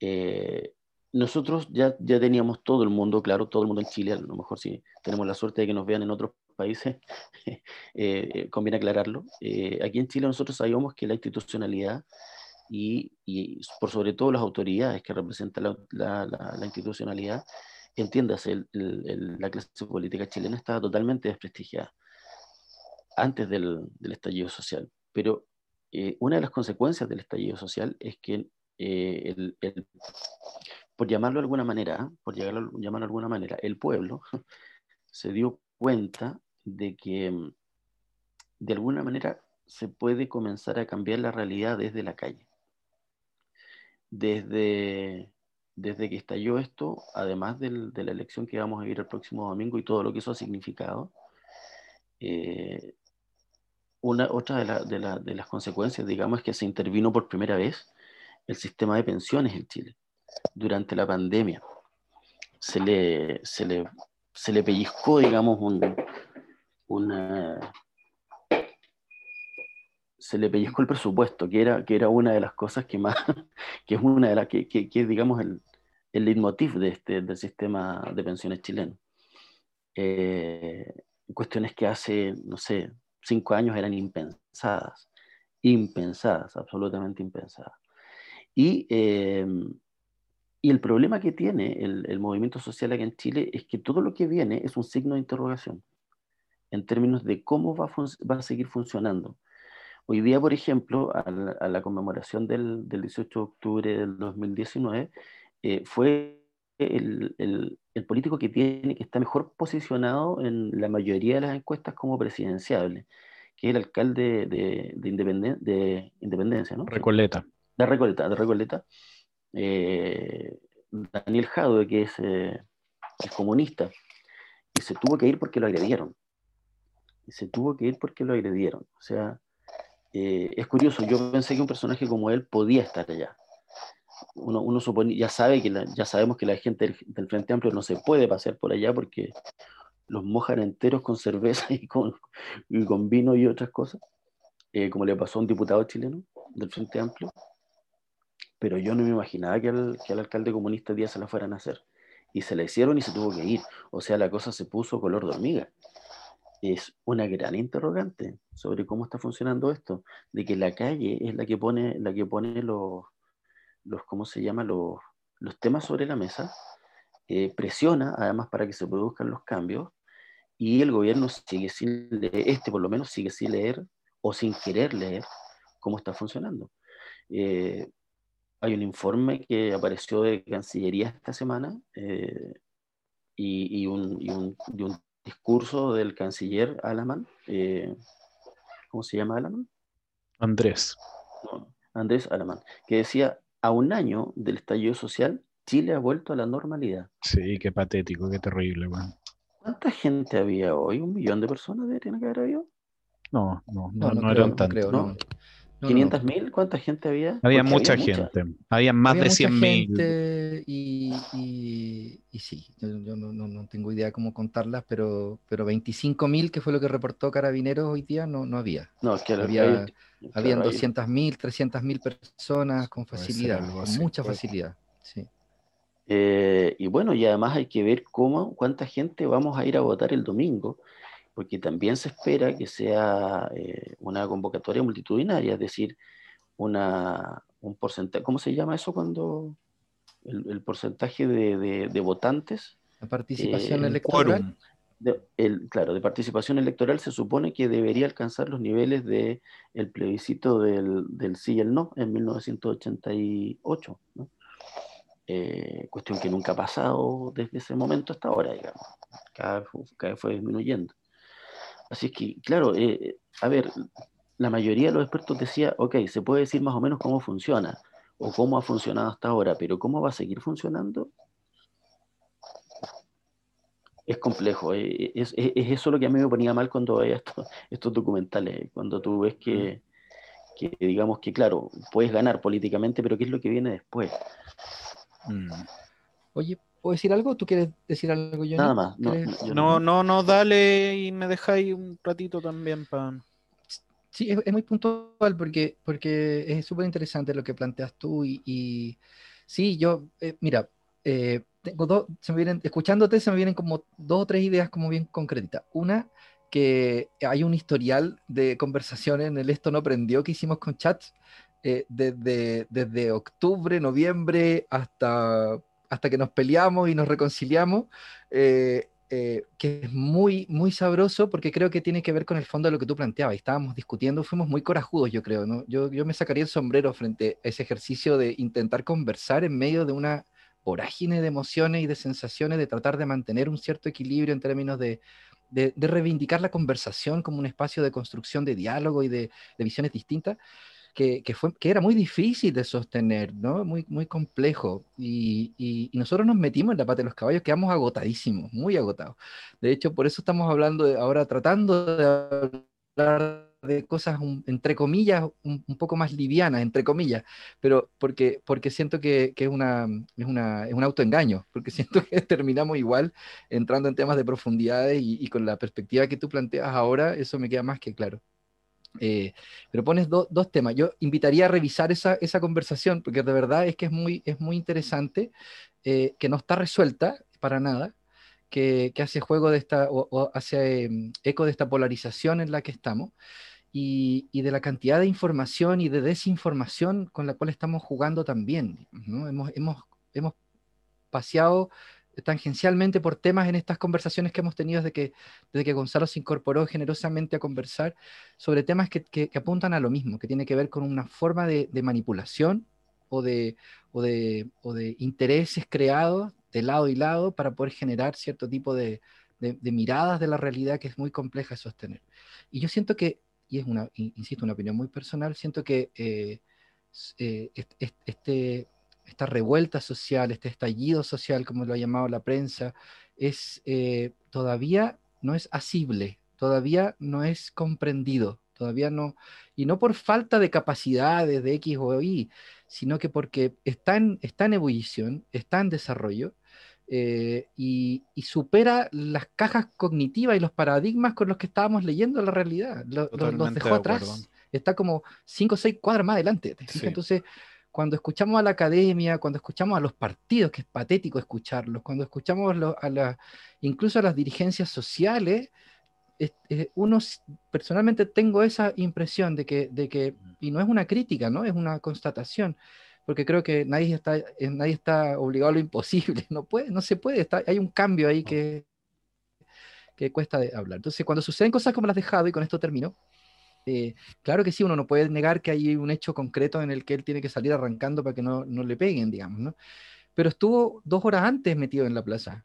eh, nosotros ya, ya teníamos todo el mundo, claro, todo el mundo en Chile, a lo mejor si tenemos la suerte de que nos vean en otros (laughs) países, (laughs) eh, eh, conviene aclararlo. Aquí en Chile nosotros sabíamos que la institucionalidad y, y por sobre todo las autoridades que representan la, la, institucionalidad, entiéndase, el, la clase política chilena estaba totalmente desprestigiada antes del, estallido social. Pero eh, una de las consecuencias del estallido social es que eh, por llamarlo de alguna manera, por llamarlo, de alguna manera, el pueblo (laughs) se dio cuenta de que mm, de alguna manera se puede comenzar a cambiar la realidad desde la calle. Desde, desde que estalló esto, además de la elección que vamos a vivir el próximo domingo y todo lo que eso ha significado, eh, una, otra de, la, de, la, de, las consecuencias, digamos, es que se intervino por primera vez el sistema de pensiones en Chile durante la pandemia. Se le, se le, se le pellizcó, digamos, un, una, se le pellizcó el presupuesto, que era, que era una de las cosas que más, (laughs) que es una de las que, que, digamos, el, el leitmotiv de este, del sistema de pensiones chileno. Eh, cuestiones que hace, no sé, cinco años eran impensadas, impensadas, absolutamente impensadas. Y, eh, y el problema que tiene el, el, movimiento social aquí en Chile es que todo lo que viene es un signo de interrogación en términos de cómo va a, va a seguir funcionando. Hoy día, por ejemplo, a la, conmemoración del, del, 18 de octubre del 2019, eh, fue el, el, político que tiene que está mejor posicionado en la mayoría de las encuestas como presidenciable, que es el alcalde de, de, Independen de Independencia, ¿no? Recoleta. De Recoleta, de Recoleta. Eh, Daniel Jadwe, que es, eh, es comunista, y se tuvo que ir porque lo agredieron y se tuvo que ir porque lo agredieron. O sea, eh, es curioso, yo pensé que un personaje como él podía estar allá. Uno, supone, ya, sabe que la, ya sabemos que la gente del, Frente Amplio no se puede pasear por allá porque los mojan enteros con cerveza y con, y con vino y otras cosas, eh, como le pasó a un diputado chileno del Frente Amplio. Pero yo no me imaginaba que al, que al alcalde comunista día se la fueran a hacer. Y se la hicieron y se tuvo que ir. O sea, la cosa se puso color de hormiga es una gran interrogante sobre cómo está funcionando esto, de que la calle es la que pone, la que pone los, los ¿cómo se llama? Los, los temas sobre la mesa, eh, presiona además para que se produzcan los cambios y el gobierno sigue sin leer, este por lo menos sigue sin leer o sin querer leer cómo está funcionando. Eh, hay un informe que apareció de Cancillería esta semana eh, y, y, un, y, un, y un discurso del canciller Alaman. Eh, ¿Cómo se llama Alaman? Andrés. No, Andrés Alaman, que decía, a un año del estallido social, Chile ha vuelto a la normalidad. Sí, qué patético, qué terrible, bueno. ¿Cuánta gente había hoy? ¿Un millón de personas deberían haber habido? No, no, no, no, no, no eran tantos. No, ¿500 mil? ¿Cuánta gente había? Había Porque mucha había gente. Mucha. Había más había de 100 mil. Y, y, y, sí, yo, yo no, no, tengo idea cómo contarlas, pero, pero 25 mil, que fue lo que reportó Carabineros hoy día, no, no había. No, es que había, hay, habían 200 mil, 300 mil personas con facilidad, con así, mucha facilidad. Sí. Eh, y bueno, y además hay que ver cómo, cuánta gente vamos a ir a votar el domingo porque también se espera que sea eh, una convocatoria multitudinaria, es decir, una, un porcentaje, ¿cómo se llama eso cuando el, el porcentaje de, de, de, votantes? La participación eh, electoral. el, claro, de participación electoral se supone que debería alcanzar los niveles del el plebiscito del, del, sí y el no en 1988, eh, cuestión que nunca ha pasado desde ese momento hasta ahora, digamos. Cada, vez fue disminuyendo. Así que, claro, eh, a ver, la mayoría de los expertos decía, ok, se puede decir más o menos cómo funciona o cómo ha funcionado hasta ahora, pero cómo va a seguir funcionando, es complejo. Eh, es, eso lo que a mí me ponía mal cuando veía estos, (laughs) estos documentales, cuando tú ves que, que, digamos que, claro, puedes ganar políticamente, pero ¿qué es lo que viene después? Mm. Oye, ¿puedo decir algo? ¿Tú quieres decir algo, yo Nada más. No, no, no, dale y me dejáis un ratito también para... Sí, es, muy puntual porque, porque es súper interesante lo que planteas tú y, y sí, yo, eh, mira, eh, tengo dos, se me vienen, escuchándote se me vienen como dos o tres ideas como bien concretas. Una, que hay un historial de conversaciones en el Esto no prendió que hicimos con chats eh, desde, desde octubre, noviembre hasta, hasta que nos peleamos y nos reconciliamos. Eh, eh, que es muy, muy sabroso porque creo que tiene que ver con el fondo de lo que tú planteabas. Estábamos discutiendo, fuimos muy corajudos, yo creo. ¿no? Yo, yo me sacaría el sombrero frente a ese ejercicio de intentar conversar en medio de una vorágine de emociones y de sensaciones, de tratar de mantener un cierto equilibrio en términos de, de, reivindicar la conversación como un espacio de construcción de diálogo y de, visiones distintas, que, que, fue, que era muy difícil de sostener, ¿no? muy, muy complejo. Y, y, nosotros nos metimos en la pata de los caballos, quedamos agotadísimos, muy agotados. De hecho, por eso estamos hablando de, ahora, tratando de hablar de cosas, entre comillas, un, poco más livianas, entre comillas, pero porque, porque siento que, que es, una, es, una, es, un autoengaño, porque (laughs) siento que terminamos igual entrando en temas de profundidades y, con la perspectiva que tú planteas ahora, eso me queda más que claro. Eh, pero pones dos temas. Yo invitaría a revisar esa, esa, conversación, porque de verdad es que es muy, es muy interesante, eh, que no está resuelta para nada, que, que, hace juego de esta, hace em, eco de esta polarización en la que estamos y, de la cantidad de información y de desinformación con la cual estamos jugando también. ¿no? Hemos, hemos, hemos paseado tangencialmente por temas en estas conversaciones que hemos tenido desde que, desde que Gonzalo se incorporó generosamente a conversar sobre temas que, que, apuntan a lo mismo, que tiene que ver con una forma de, manipulación o de, o, de, o de, intereses creados de lado y lado para poder generar cierto tipo de, de, miradas de la realidad que es muy compleja de sostener. Y yo siento que y es una, insisto, una opinión muy personal, siento que eh, eh, este, esta revuelta social, este estallido social, como lo ha llamado la prensa, es eh, todavía no es asible, todavía no es comprendido, todavía no, y no por falta de capacidades de X o Y, sino que porque está en, está en ebullición, está en desarrollo, eh, y, supera las cajas cognitivas y los paradigmas con los que estábamos leyendo la realidad. los dejó atrás. Está como cinco o seis cuadras más adelante. Entonces, cuando escuchamos a la academia, cuando escuchamos a los partidos, que es patético escucharlos, cuando escuchamos a la, incluso a las dirigencias sociales, uno personalmente tengo esa impresión de que, de que, y no es una crítica, ¿no? es una constatación, porque creo que nadie está, eh, nadie está obligado a lo imposible, (laughs) no, puede, no se puede, está, hay un cambio ahí que, que cuesta de hablar. Entonces, cuando suceden cosas como las dejado, y con esto termino, eh, claro que sí, uno no puede negar que hay un hecho concreto en el que él tiene que salir arrancando para que no, no le peguen, digamos, ¿no? Pero estuvo dos horas antes metido en la plaza.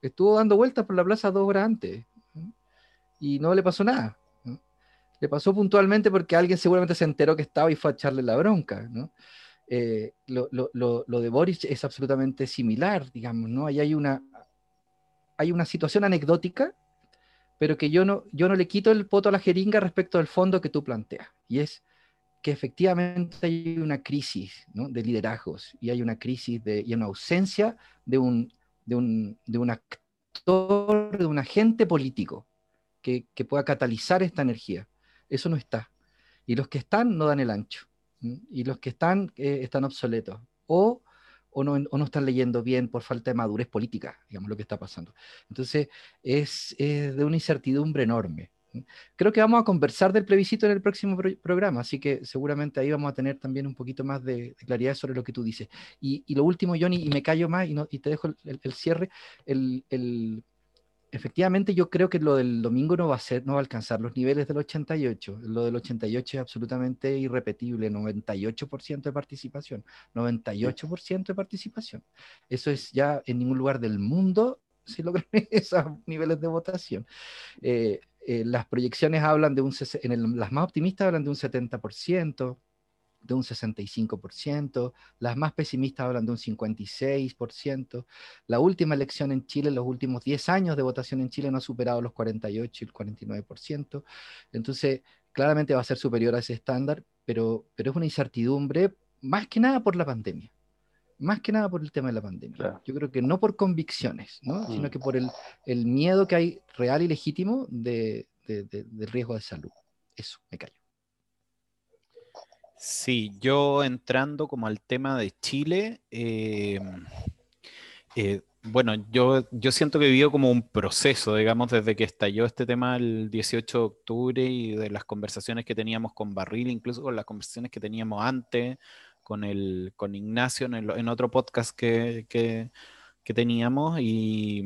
Estuvo dando vueltas por la plaza dos horas antes. Y no le pasó nada. Le pasó puntualmente porque alguien seguramente se enteró que estaba y fue a echarle la bronca, ¿no? Eh, lo, de Boris es absolutamente similar, digamos, ¿no? Ahí hay una, hay una situación anecdótica, pero que yo no, yo no le quito el poto a la jeringa respecto al fondo que tú planteas, y es que efectivamente hay una crisis de liderazgos y hay una crisis de, y una ausencia de un, de un, de un actor, de un agente político que, que pueda catalizar esta energía. Eso no está. Y los que están no dan el ancho y los que están eh, están obsoletos o, o, no, o, no, están leyendo bien por falta de madurez política, digamos lo que está pasando. Entonces es, de una incertidumbre enorme. Creo que vamos a conversar del plebiscito en el próximo programa, así que seguramente ahí vamos a tener también un poquito más de, claridad sobre lo que tú dices. Y, y, lo último, Johnny, y me callo más y, no, y te dejo el, el, cierre, el, efectivamente yo creo que lo del domingo no va a ser, no va a alcanzar los niveles del 88. Lo del 88 es absolutamente irrepetible, 98% de participación, 98% de participación. Eso es ya en ningún lugar del mundo si logran (laughs) esos niveles de votación. Eh, eh, las proyecciones hablan de un, en las más optimistas hablan de un 70%, de un 65%, las más pesimistas hablan de un 56%, la última elección en Chile, los últimos 10 años de votación en Chile no ha superado los 48 y el 49%, entonces claramente va a ser superior a ese estándar, pero, pero es una incertidumbre más que nada por la pandemia, más que nada por el tema de la pandemia. Yo creo que no por convicciones, sino mm. que por el, el, miedo que hay real y legítimo de, de, de riesgo de salud. Eso, me callo. Sí, yo entrando como al tema de Chile, em, eh, bueno, yo, yo siento que vivido como un proceso, digamos, desde que estalló este tema el 18 de octubre y de las conversaciones que teníamos con Barril, incluso con las conversaciones que teníamos antes, con, el, con Ignacio en, en otro podcast que, que, que teníamos y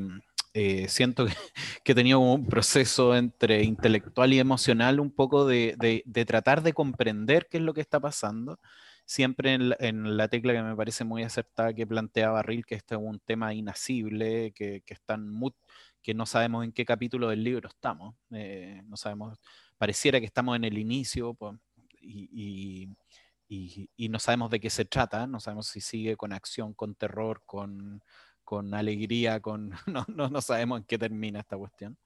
eh, siento que, (laughs) que, he tenido un proceso entre intelectual y emocional un poco de, tratar de comprender qué es lo que está pasando, siempre en la, tecla que me parece muy acertada que plantea Barril, que este es un tema inasible, que, que, están que no sabemos en qué capítulo del libro estamos, eh, no sabemos, pareciera que estamos en el inicio pues, y, y no sabemos de qué se trata, no sabemos si sigue con acción, con terror, con con alegría, con (laughs) no, no, no, sabemos en qué termina esta cuestión.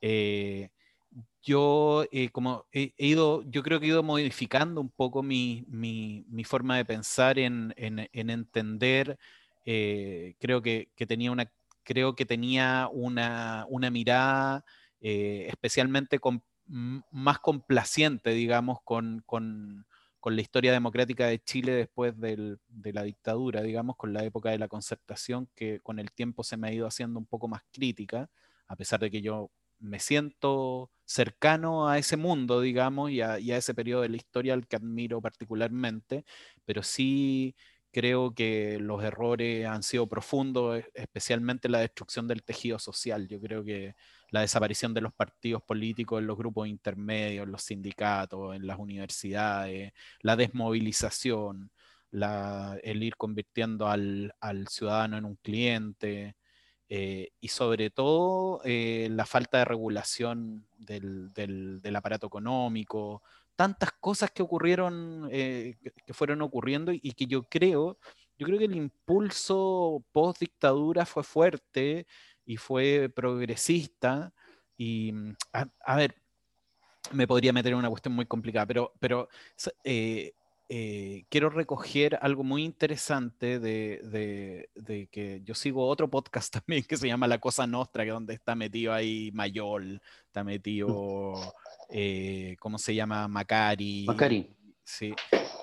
Eh, yo eh, como he, ido, yo creo que he ido modificando un poco mi, mi, forma de pensar en, en, en entender, eh, creo que, que, tenía una, creo que tenía una, una mirada especialmente con, más complaciente, digamos, con, con, con la historia democrática de Chile después de la dictadura, digamos, con la época de la concertación, que con el tiempo se me ha ido haciendo un poco más crítica, a pesar de que yo me siento cercano a ese mundo, digamos, y a, ese periodo de la historia al que admiro particularmente, pero sí creo que los errores han sido profundos, especialmente la destrucción del tejido social. Yo creo que la desaparición de los partidos políticos en los grupos intermedios, en los sindicatos, en las universidades, la desmovilización, el ir convirtiendo al, ciudadano en un cliente eh, y sobre todo eh, la falta de regulación del, aparato económico, tantas cosas que ocurrieron, eh, que fueron ocurriendo y que yo creo, yo creo que el impulso post dictadura fue fuerte y fue progresista. Y, mm, a, ver, me podría meter en una cuestión muy complicada, pero, pero eh, eh, quiero recoger algo muy interesante de, de, que yo sigo otro podcast (laughs) también que se llama La Cosa Nostra, que donde está metido ahí Mayol, está metido, eh, ¿cómo se llama? Macari. Macari. Sí.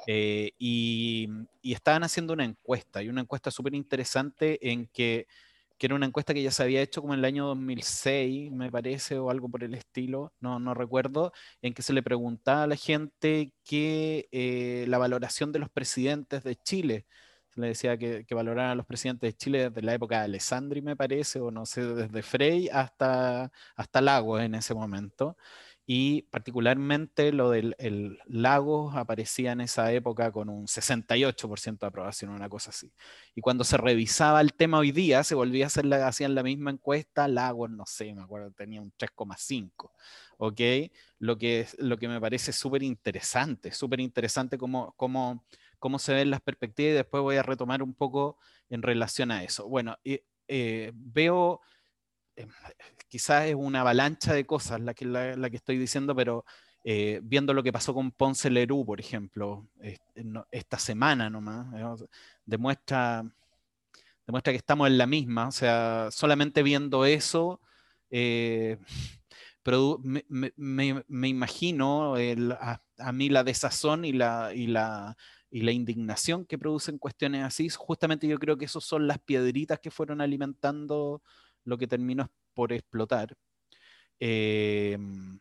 y, y, estaban haciendo una encuesta, y una encuesta súper interesante en que que era una encuesta que ya se había hecho como en el año 2006, me parece, o algo por el estilo, no, no recuerdo, en que se le preguntaba a la gente que eh, la valoración de los presidentes de Chile. Se le decía que, que valoraran a los presidentes de Chile desde la época de Alessandri, me parece, o no sé, desde Frey hasta, hasta Lagos en ese momento y particularmente lo del el lago aparecía en esa época con un 68% de aprobación, una cosa así. Y cuando se revisaba el tema hoy día, se volvía a hacer la, hacían la misma encuesta, Lagos, no sé, me acuerdo, tenía un 3,5, ¿ok? Lo que, lo que me parece súper interesante, súper interesante cómo, cómo, cómo se ven las perspectivas y después voy a retomar un poco en relación a eso. Bueno, eh, veo Quizás es una avalancha de cosas la que, la, que estoy diciendo, pero eh, viendo lo que pasó con Ponce Lerú, por ejemplo, esta semana nomás, demuestra, demuestra que estamos en la misma. O sea, solamente viendo eso, eh, (laughs) me, imagino a, mí la desazón y la, y la, y la indignación que producen cuestiones así. Justamente yo creo que esos son las piedritas que fueron alimentando lo que terminó por explotar. Em,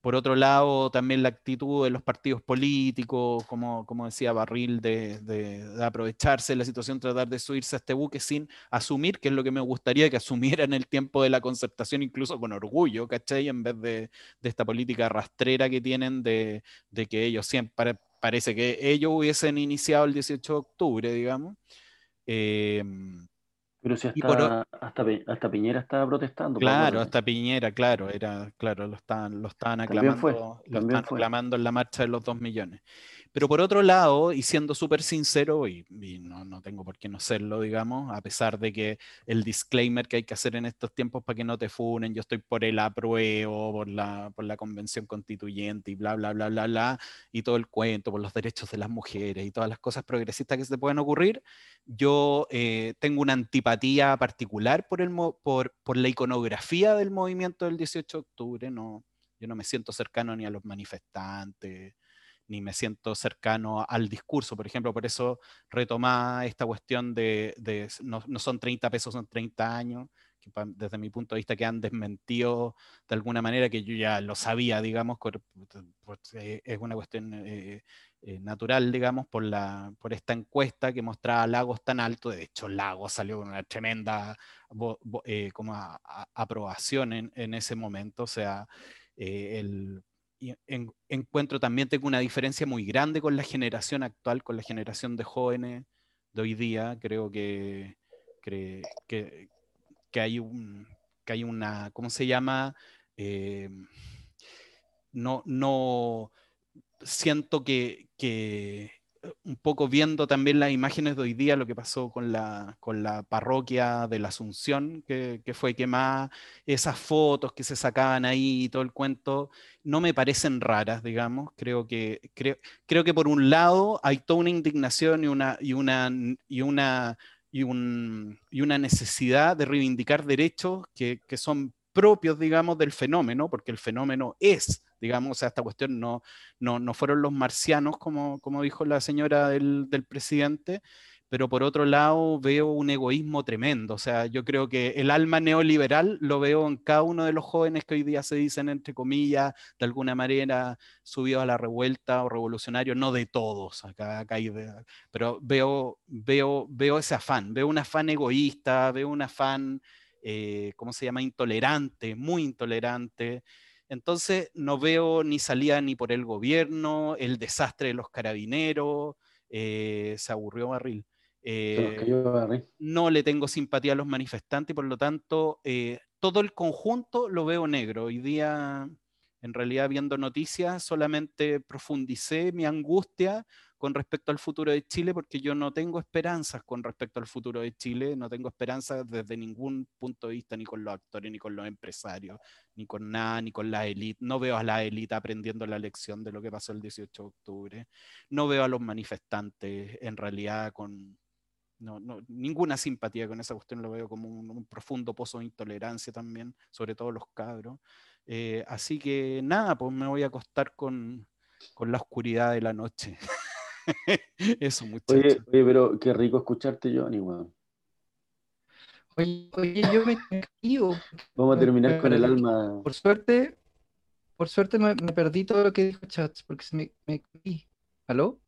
por otro lado, también la actitud de los partidos políticos, como, como decía Barril, de, aprovecharse de la situación, tratar de subirse a este buque sin asumir, que es lo que me gustaría que (laughs) asumiera en el tiempo de la concertación, incluso con orgullo, ¿cachai? En vez de, esta política rastrera que tienen de, que ellos siempre, parece que ellos hubiesen iniciado el 18 de octubre, digamos. Eh, pero si hasta, hasta, Piñera estaba protestando. Claro, hasta Piñera, claro, era, claro, lo estaban, lo estaban aclamando, lo estaban aclamando en la marcha de los dos millones. Pero por otro lado, y siendo súper sincero, y, no, no, tengo por qué no serlo, digamos, a pesar de que el disclaimer que hay que hacer en estos tiempos para que no te funen, yo estoy por el apruebo, por la, por la convención constituyente y bla, bla, bla, bla, bla, y todo el cuento, por los derechos de las mujeres y todas las cosas progresistas que se te pueden ocurrir, yo eh, tengo una antipatía particular por, el, por, por la iconografía del movimiento del 18 de octubre, no, yo no me siento cercano ni a los manifestantes ni me siento cercano al discurso. Por ejemplo, por eso retoma esta cuestión de, no, son 30 pesos, son 30 años, que desde mi punto de vista que han desmentido de alguna manera, que yo ya lo sabía, digamos, eh, es una cuestión eh, eh, natural, digamos, por, la, por esta encuesta que mostraba Lagos tan alto. De hecho, Lagos salió con una tremenda como aprobación en, en, ese momento. O sea, el, encuentro también tengo una diferencia muy grande con la generación actual, con la generación de jóvenes de hoy día. Creo que, que, que, hay, un, que hay una, ¿cómo se llama? Eh, no, no, siento que, que un poco viendo también las imágenes de hoy día, lo que pasó con la, con la parroquia de la Asunción, que, que, fue quemada, esas fotos que se sacaban ahí y todo el cuento, no me parecen raras, digamos. Creo que, creo, creo que por un lado hay toda una indignación y una, y una, y una, y un, y una necesidad de reivindicar derechos que, que son propios, digamos, del fenómeno, porque el fenómeno es digamos, o sea, esta cuestión no, no, no fueron los marcianos, como, como dijo la señora del, presidente, pero por otro lado veo un egoísmo tremendo. O sea, yo creo que el alma neoliberal lo veo en cada uno de los jóvenes que hoy día se dicen, entre comillas, de alguna manera subidos a la revuelta o revolucionarios, no de todos, acá, acá hay pero veo, veo, veo ese afán, veo un afán egoísta, veo un afán, eh, ¿cómo se llama?, intolerante, muy intolerante. Entonces no veo ni salida ni por el gobierno, el desastre de los carabineros, eh, se aburrió Barril. Eh, no le tengo simpatía a los manifestantes y por lo tanto eh, todo el conjunto lo veo negro. Hoy día, en realidad, viendo noticias, solamente profundicé mi angustia con respecto al futuro de Chile, porque yo no tengo esperanzas con respecto al futuro de Chile, no tengo esperanzas desde ningún punto de vista, ni con los actores, ni con los empresarios, ni con nada, ni con la élite. No veo a la élite aprendiendo la lección de lo que pasó el 18 de octubre. No veo a los manifestantes en realidad con... Ninguna simpatía con esa cuestión, lo veo como un, profundo pozo de intolerancia también, sobre todo los cabros. Eh, así que nada, pues me voy a acostar con la oscuridad de la noche. (laughs) (laughs) Eso, muchachos. Oye, oye, pero qué rico escucharte, Johnny, weón. Oye, oye, yo me caído. Vamos a terminar con el alma. Por suerte, por suerte me, perdí todo lo que dijo Chats, porque se me, me caí. ¿Aló?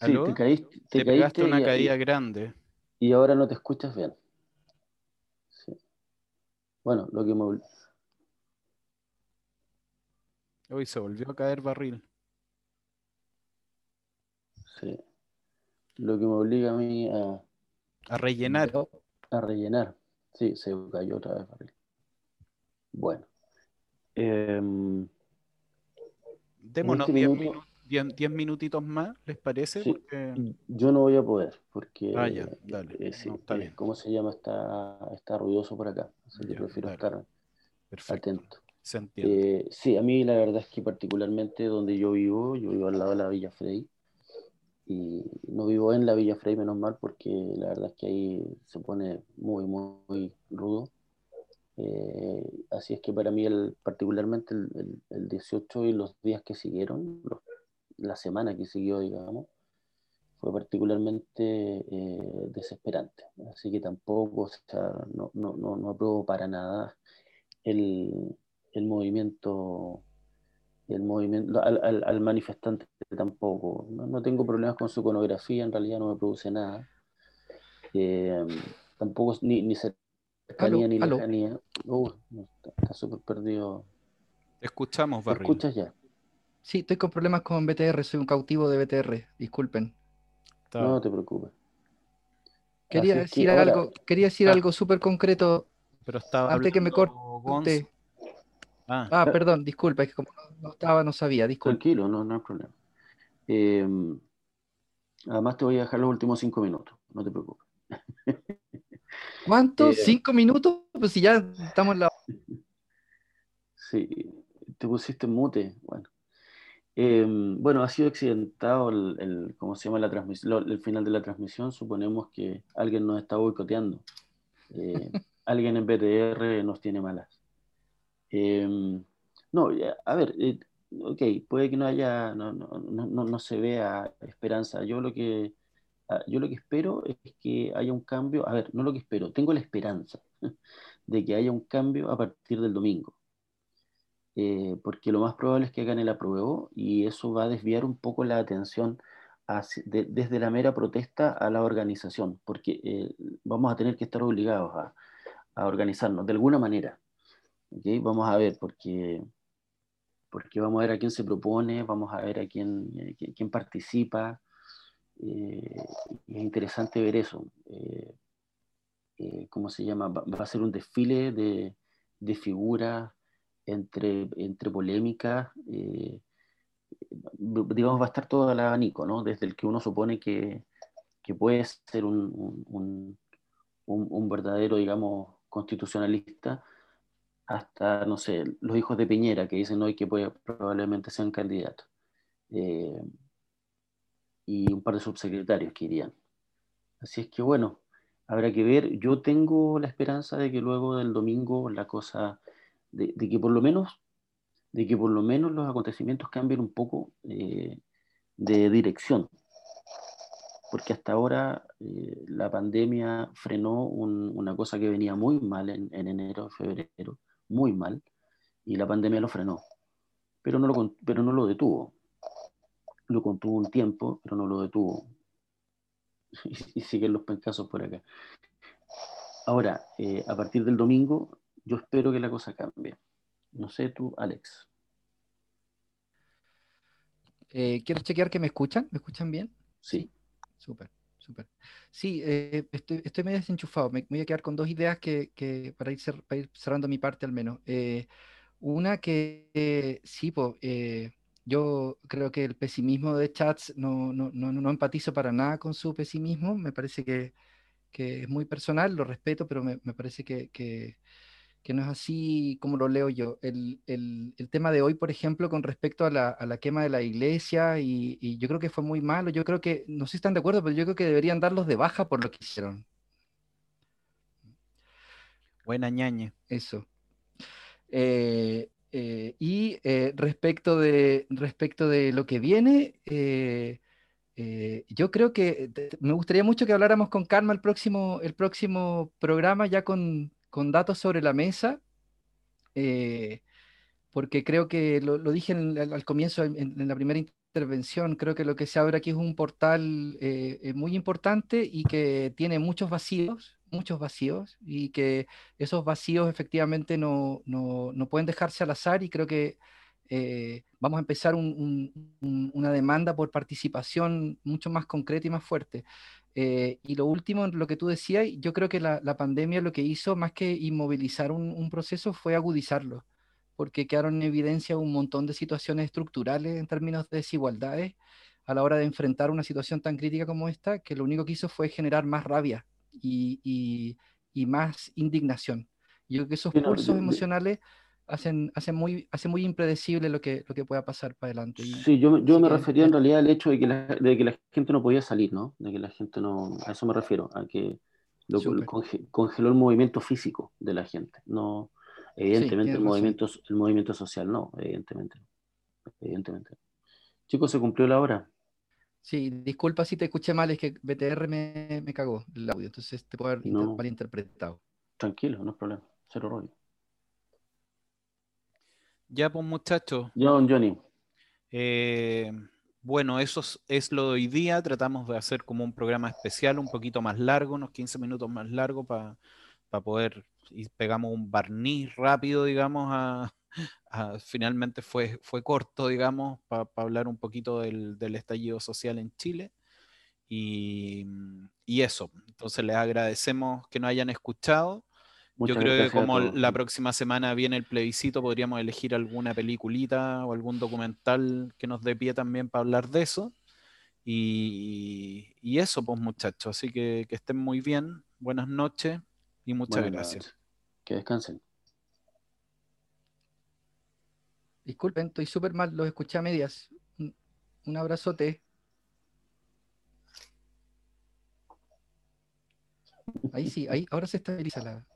Sí, te caíste, te, pegaste una caída grande. Y ahora no te escuchas bien. Sí. Bueno, lo que me... Hoy se volvió a caer barril. Sí. Lo que me obliga a mí a... A rellenar. A rellenar. Sí, se cayó otra vez. Bueno. Eh, Démonos 10 este minutitos más, ¿les parece? Yo no voy a poder, porque... Ah, ya, dale. Eh, eh, ¿Cómo se llama? Está, está ruidoso por acá. Así que prefiero estar atento. Se entiende. Eh, sí, a mí la verdad es que particularmente donde yo vivo, yo vivo al lado de la Villa Frey, y no vivo en la Villa Frey, menos mal, porque la verdad es que ahí se pone muy, muy, rudo. Eh, así es que para mí, particularmente el, el, 18 y los días que siguieron, la semana que siguió, digamos, fue particularmente eh, desesperante. Así que tampoco, o sea, no, no, no, no apruebo para nada el movimiento el movimiento, al, manifestante tampoco. No, tengo problemas con su iconografía, en realidad no me produce nada. Eh, tampoco ni, ni cercanía ni lejanía. Uh, está súper perdido. escuchamos, Barry. escuchas ya? Sí, estoy con problemas con BTR, soy un cautivo de BTR, disculpen. No te preocupes. Quería decir, algo, quería decir ah. algo súper concreto pero estaba antes que me corte. Ah. ah. perdón, disculpa, es que como no, estaba, no sabía, disculpa. Tranquilo, no, no hay problema. Em, además te voy a dejar los últimos cinco minutos, no te preocupes. (laughs) ¿Cuánto? Eh, ¿Cinco minutos? Pues si ya estamos en la... (laughs) Sí, te pusiste en mute, bueno. Em, bueno, ha sido accidentado el, ¿cómo se llama la transmisión? El final de la transmisión. Suponemos que alguien nos está boicoteando. Eh, (laughs) alguien en BTR nos tiene malas. Em, no, a ver, eh, ok, puede que no haya, no, no, no, no, se vea esperanza. Yo lo que ah, yo lo que espero es que haya un cambio. A ver, no lo que espero, tengo la esperanza (laughs) de que haya un cambio a partir del domingo. Eh, porque lo más probable es que hagan el apruebo y eso va a desviar un poco la atención desde la mera protesta a la organización, porque eh, vamos a tener que estar obligados a, a organizarnos de alguna manera. Vamos a ver, porque, porque vamos a ver a quién se propone, vamos a ver a quién, eh, quién, participa. Eh, es interesante ver eso. Eh, ¿Cómo se llama? Va, a ser un desfile de, de figuras entre, entre polémicas. digamos, va a estar todo al abanico, ¿no? Desde el que uno supone que, que puede ser un, un, un, un verdadero, digamos, constitucionalista hasta, no sé, los hijos de Piñera que dicen hoy que puede, probablemente sean candidatos. Eh, y un par de subsecretarios que irían. Así es que bueno, habrá que ver. Yo tengo la esperanza de que luego del domingo la cosa, de, que por lo menos, de que por lo menos los acontecimientos cambien un poco eh, de dirección porque hasta ahora eh, la pandemia frenó una cosa que venía muy mal en, enero, febrero, muy mal, y la pandemia lo frenó, pero no lo, pero no lo detuvo. Lo contuvo un tiempo, pero no lo detuvo. (laughs) y, siguen los pencasos por acá. Ahora, eh, a partir del domingo, yo espero que la cosa cambie. No sé tú, Alex. Eh, quiero chequear que me escuchan. ¿Me escuchan bien? Sí. Súper, Sí, eh, estoy, medio desenchufado. Me, voy a quedar con dos ideas que, para, ir cerrando mi parte al menos. Eh, una que eh, sí, pues, yo creo que el pesimismo de Chats no, no, no, no, empatizo para nada con su pesimismo. Me parece que, que es muy personal, lo respeto, pero me, parece que que no es así como lo leo yo. El, el, el tema de hoy, por ejemplo, con respecto a la, a la quema de la iglesia, y, y, yo creo que fue muy malo, yo creo que, no sé si están de acuerdo, pero yo creo que deberían darlos de baja por lo que hicieron. Buena ñaña. Eso. Eh, eh, y eh, respecto, de, respecto de lo que viene, yo creo que me gustaría mucho que habláramos con Karma el próximo, el próximo programa, ya con, con datos sobre la mesa, eh, porque creo que lo, dije al comienzo, en, la primera intervención, creo que lo que se abre aquí es un portal eh, eh, muy importante y que tiene muchos vacíos, muchos vacíos, y que esos vacíos efectivamente no, pueden dejarse al azar y creo que vamos a empezar una demanda por participación mucho más concreta y más fuerte. Eh, y lo último, lo que tú decías, yo creo que la, pandemia lo que hizo, más que inmovilizar un, proceso, fue agudizarlo, porque quedaron en evidencia un montón de situaciones estructurales en términos de desigualdades a la hora de enfrentar una situación tan crítica como esta, que lo único que hizo fue generar más rabia y, más indignación. Yo creo que esos pulsos emocionales hacen, hacen, muy, hace muy impredecible lo que, lo que pueda pasar para adelante. sí, yo, yo me refería en realidad al hecho de que, la, de que la gente no podía salir, ¿no? De que la gente no, a eso me refiero, a que lo, congeló el movimiento físico de la gente, no, evidentemente el, movimiento, el movimiento social, no, evidentemente, evidentemente. Chicos, se cumplió la hora. Sí, disculpa si te escuché mal, es que BTR me, me cagó el audio, entonces te puedo haber no. malinterpretado. Tranquilo, no es problema, cero rollo. Ya, pues muchachos. John, Johnny. Eh, bueno, eso es, lo de hoy día. Tratamos de hacer como un programa especial, un poquito más largo, unos 15 minutos más largo para poder, y pegamos un barniz rápido, digamos, a, (laughs) finalmente fue, fue corto, digamos, para hablar un poquito del, estallido social en Chile. Y, y, eso, entonces les agradecemos que nos hayan escuchado. Yo creo que como la próxima semana viene el plebiscito, podríamos elegir alguna peliculita o algún documental que nos dé pie también para hablar de eso. Y, y eso, pues muchachos, así que que estén muy bien, buenas noches y muchas gracias. Que descansen. Disculpen, estoy súper mal, los escuché a medias. Un, un abrazote. Ahí sí, ahí, ahora se estabiliza la,